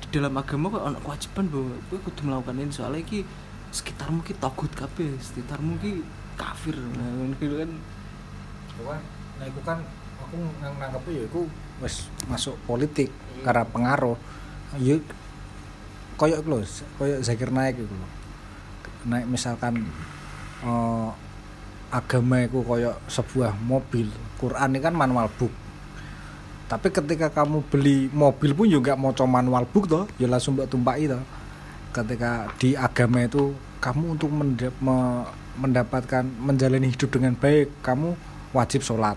di dalam agama kok ono kewajiban bahwa kowe kudu melakukan ini. Soalnya iki sekitarmu ki togut kabeh sekitarmu ki kafir. Nah ngono gitu kan. Kan nah itu kan aku nang nangkep ya itu wis masuk politik karena pengaruh. Ya koyok lho koyok Zakir naik itu lho. Naik misalkan eh, agama itu koyok sebuah mobil. Quran ini kan manual book. Tapi ketika kamu beli mobil pun juga mau manual book toh ya langsung mbak tumpai toh. Ketika di agama itu kamu untuk menda- me- mendapatkan menjalani hidup dengan baik kamu wajib sholat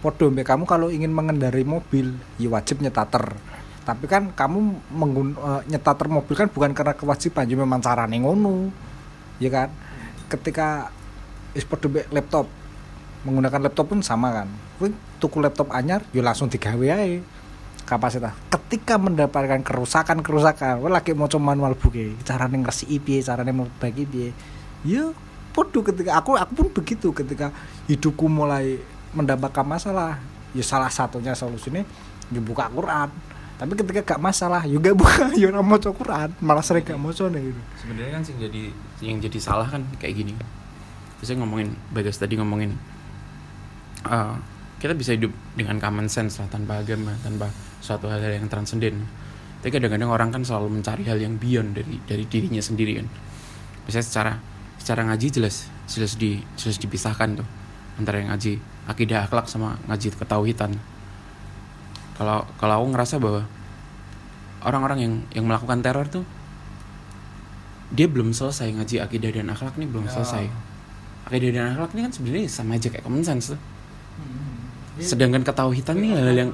podo mbek kamu kalau ingin mengendarai mobil ya wajib nyetater. Tapi kan kamu menggun eh, nyetater mobil kan bukan karena kewajiban ya memang carane ngono. Ya kan? Ketika is podo mbek laptop menggunakan laptop pun sama kan? Tuku laptop anyar ya langsung digawe ae. Kapasitas. Ketika mendapatkan kerusakan kerusakan kowe lagi mau manual book e carane ngresiki piye carane memperbaiki piye. Ya podo ketika aku aku pun begitu ketika hidupku mulai mendapatkan masalah. Ya salah satunya solusinya ya buka Quran. Tapi ketika gak masalah juga buka [LAUGHS] ya ora maca Quran malah sering gak maca nih gitu. Sebenarnya kan sing jadi yang jadi salah kan kayak gini. Bisa ngomongin bagas tadi ngomongin eh, kita bisa hidup dengan common sense lah tanpa agama tanpa suatu hal yang transenden tapi kadang-kadang orang kan selalu mencari hal yang beyond dari dari dirinya sendiri kan. Biasanya secara secara ngaji jelas jelas di jelas dipisahkan tuh antara yang ngaji akidah akhlak sama ngaji ketauhidan. Kalau kalau aku ngerasa bahwa orang-orang yang yang melakukan teror tuh dia belum selesai ngaji akidah dan akhlak nih belum Ya. selesai. Akidah dan akhlak ini kan sebenarnya sama aja kayak common sense tuh. Sedangkan ketauhidan nih hal yang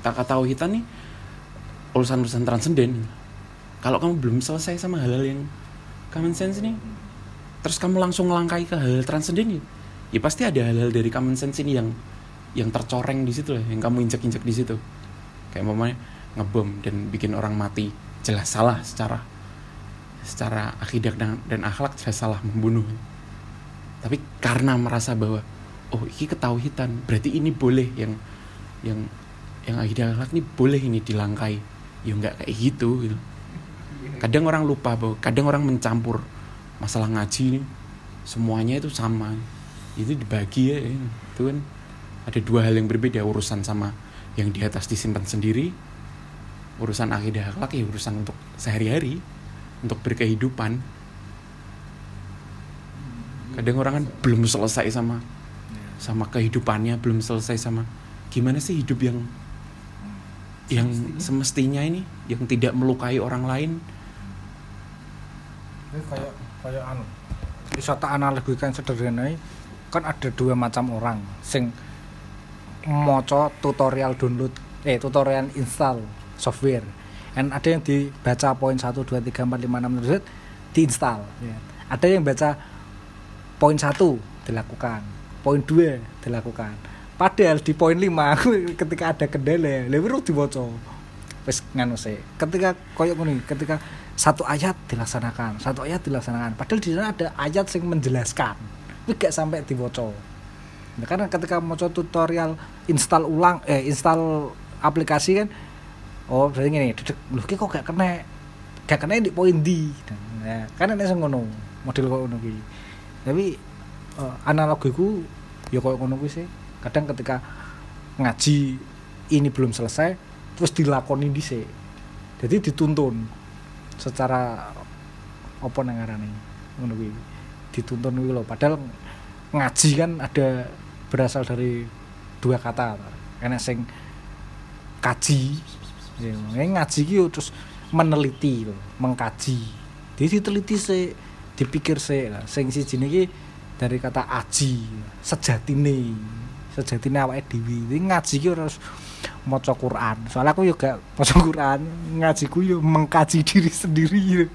tak ketauhidan nih urusan-urusan transenden. Kalau kamu belum selesai sama hal-hal yang common sense nih terus kamu langsung melangkai ke hal transenden ya, ya pasti ada hal-hal dari common sense ini yang yang tercoreng di situ lah yang kamu injek-injek di situ. Kayak mamanya ngebom dan bikin orang mati jelas salah secara secara akidah dan, dan akhlak jelas salah membunuh. Tapi karena merasa bahwa oh ini ketauhidan berarti ini boleh yang yang yang akidah akhlak ini boleh ini dilangkai. Ya nggak kayak gitu gitu. Kadang orang lupa bahwa kadang orang mencampur masalah ngaji semuanya itu sama itu dibagi ya itu kan. Ada dua hal yang berbeda urusan sama yang di atas disimpan sendiri urusan akidah akhlak ya urusan untuk sehari-hari untuk berkehidupan. Kadang orang kan belum selesai sama sama kehidupannya belum selesai sama gimana sih hidup yang yang semestinya ini yang tidak melukai orang lain? Ini kayak kayak anu bisa tak analogikan sederhana kan ada dua macam orang sing moco tutorial download eh tutorial install software. Dan ada yang dibaca poin 1 2 3 4 5 6 7 diinstal ya. ada yang baca poin 1 dilakukan. Poin 2 dilakukan. Padahal di poin 5 [LAUGHS] ketika ada kendala lebih perlu diwaca wis nganu sih ketika koyok ini ketika satu ayat dilaksanakan satu ayat dilaksanakan. Padahal di sana ada ayat yang menjelaskan tapi gak sampai diwaca nah, karena ketika mau tutorial install ulang eh install aplikasi kan oh berarti gini loh ki kok gak kena? Gak kena di poin di nah, ada yang ngono model kok ngono tapi eh, analogiku ya kok ngono sih. Kadang ketika ngaji ini belum selesai terus dilakoni dhisik jadi dituntun secara apa nang ngarane ngono dituntun lho. Padahal ngaji kan ada berasal dari dua kata. Enak sing kaji. Ya ngaji yo terus meneliti lho mengkaji. Jadi diteliti sih dipikir sih lah. Sing siji niki dari kata aji sejatine sejatine awake dhewe. Iki ngaji ki harus maca Quran. Soalnya aku juga maca Quran ngajiku yo mengkaji [LAUGHS] diri sendiri.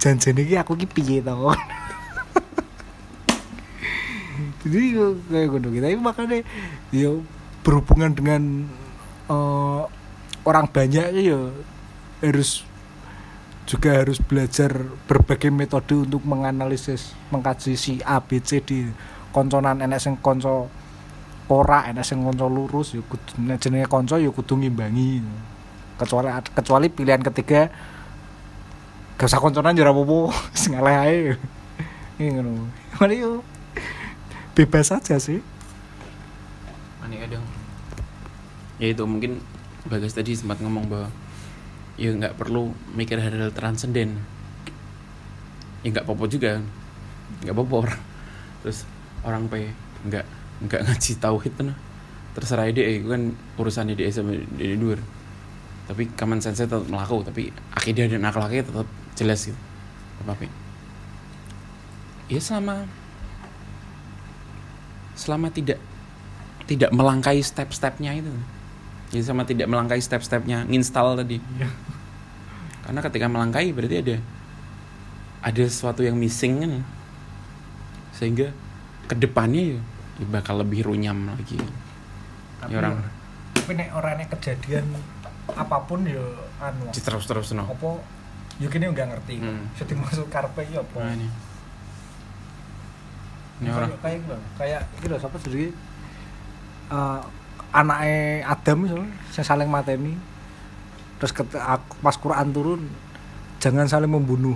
Janjane iki aku ki piye to jadi kayak gitu. Gitu tapi makanya yo berhubungan dengan eh, orang banyak yo harus juga harus belajar berbagai metode untuk menganalisis mengkaji si A B C D. Konconan enek sing konco ora enek sing konco lurus ya kudu jenenge konco ya kudu ngimbangi. Kecuali kecuali pilihan ketiga gak usah konconan jare apa-apa. [LAUGHS] Sing ae. Ini ngono. Yo bebas saja sih. Aneh kadang ya itu mungkin bagas tadi sempat ngomong bahwa ya nggak perlu mikir hal-hal transenden. Ya nggak apa-apa juga nggak apa-apa orang. Terus orang pe nggak nggak ngaji tauhid nah. Terserah dia itu kan urusan dia sama dia dua tapi common sense tetap melaku tapi akidah dan akhlaknya tetap jelas gitu. Apa apa ya selama selama tidak tidak melangkai step-stepnya itu. Jadi sama tidak melangkai step-stepnya nginstal tadi. Karena ketika melangkai berarti ada ada sesuatu yang missing kan. Sehingga ke depannya ya, ya bakal lebih runyam lagi. Tapi ya orang tapi nek orangnya kejadian apa pun ya anu. Terus terus no. Apa? Yo kene nggak ngerti. Hmm. jadi masuk karpe ya apa? Nah, ini ini orang. kayak kayak kayak iki lho sapa eh anake Adam misalnya sing saling mateni. Terus ket- aku- pas Quran turun jangan saling membunuh.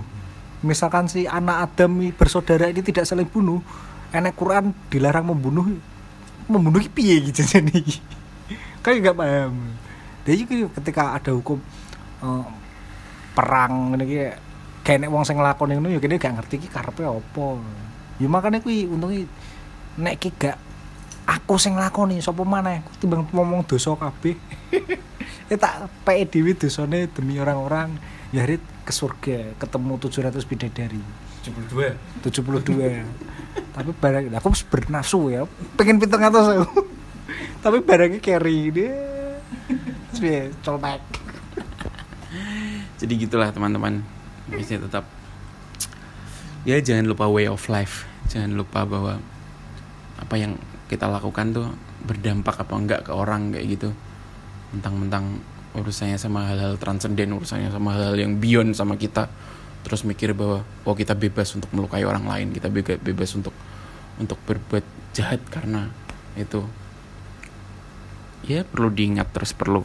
Misalkan si anak Adam ini bersaudara ini tidak saling bunuh enek Quran dilarang membunuh membunuh piye gitu jadi [LAUGHS] kayak nggak paham. Jadi ketika ada hukum eh, perang iki kayak nek wong sing nglakoni ngono ya kene gak ngerti iki karepe apa ya makanya kuwi untungnya nek ki gak aku sing nglakoni sapa maneh? Timbang ngomong dosa kabeh. [LAUGHS] Ya tak peke dhewe dosane demi orang-orang. Ya rit ke surga ketemu 700 bidadari. 72 72 tapi barang aku wis bernafsu ya. Pengen pitung atas aku. [LAUGHS] Tapi barangnya carry dia piye, colmek jadi gitulah teman-teman. Biasanya tetap ya jangan lupa way of life jangan lupa bahwa apa yang kita lakukan tuh berdampak apa enggak ke orang kayak gitu. Mentang-mentang urusannya sama hal-hal transenden urusannya sama hal-hal yang beyond sama kita. Terus mikir bahwa oh kita bebas untuk melukai orang lain kita bebas untuk untuk berbuat jahat karena itu. Ya perlu diingat terus perlu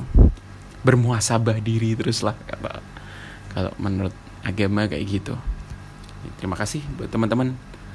bermuhasabah diri terus lah kalau kalau menurut agama kayak gitu. Terima kasih buat teman-teman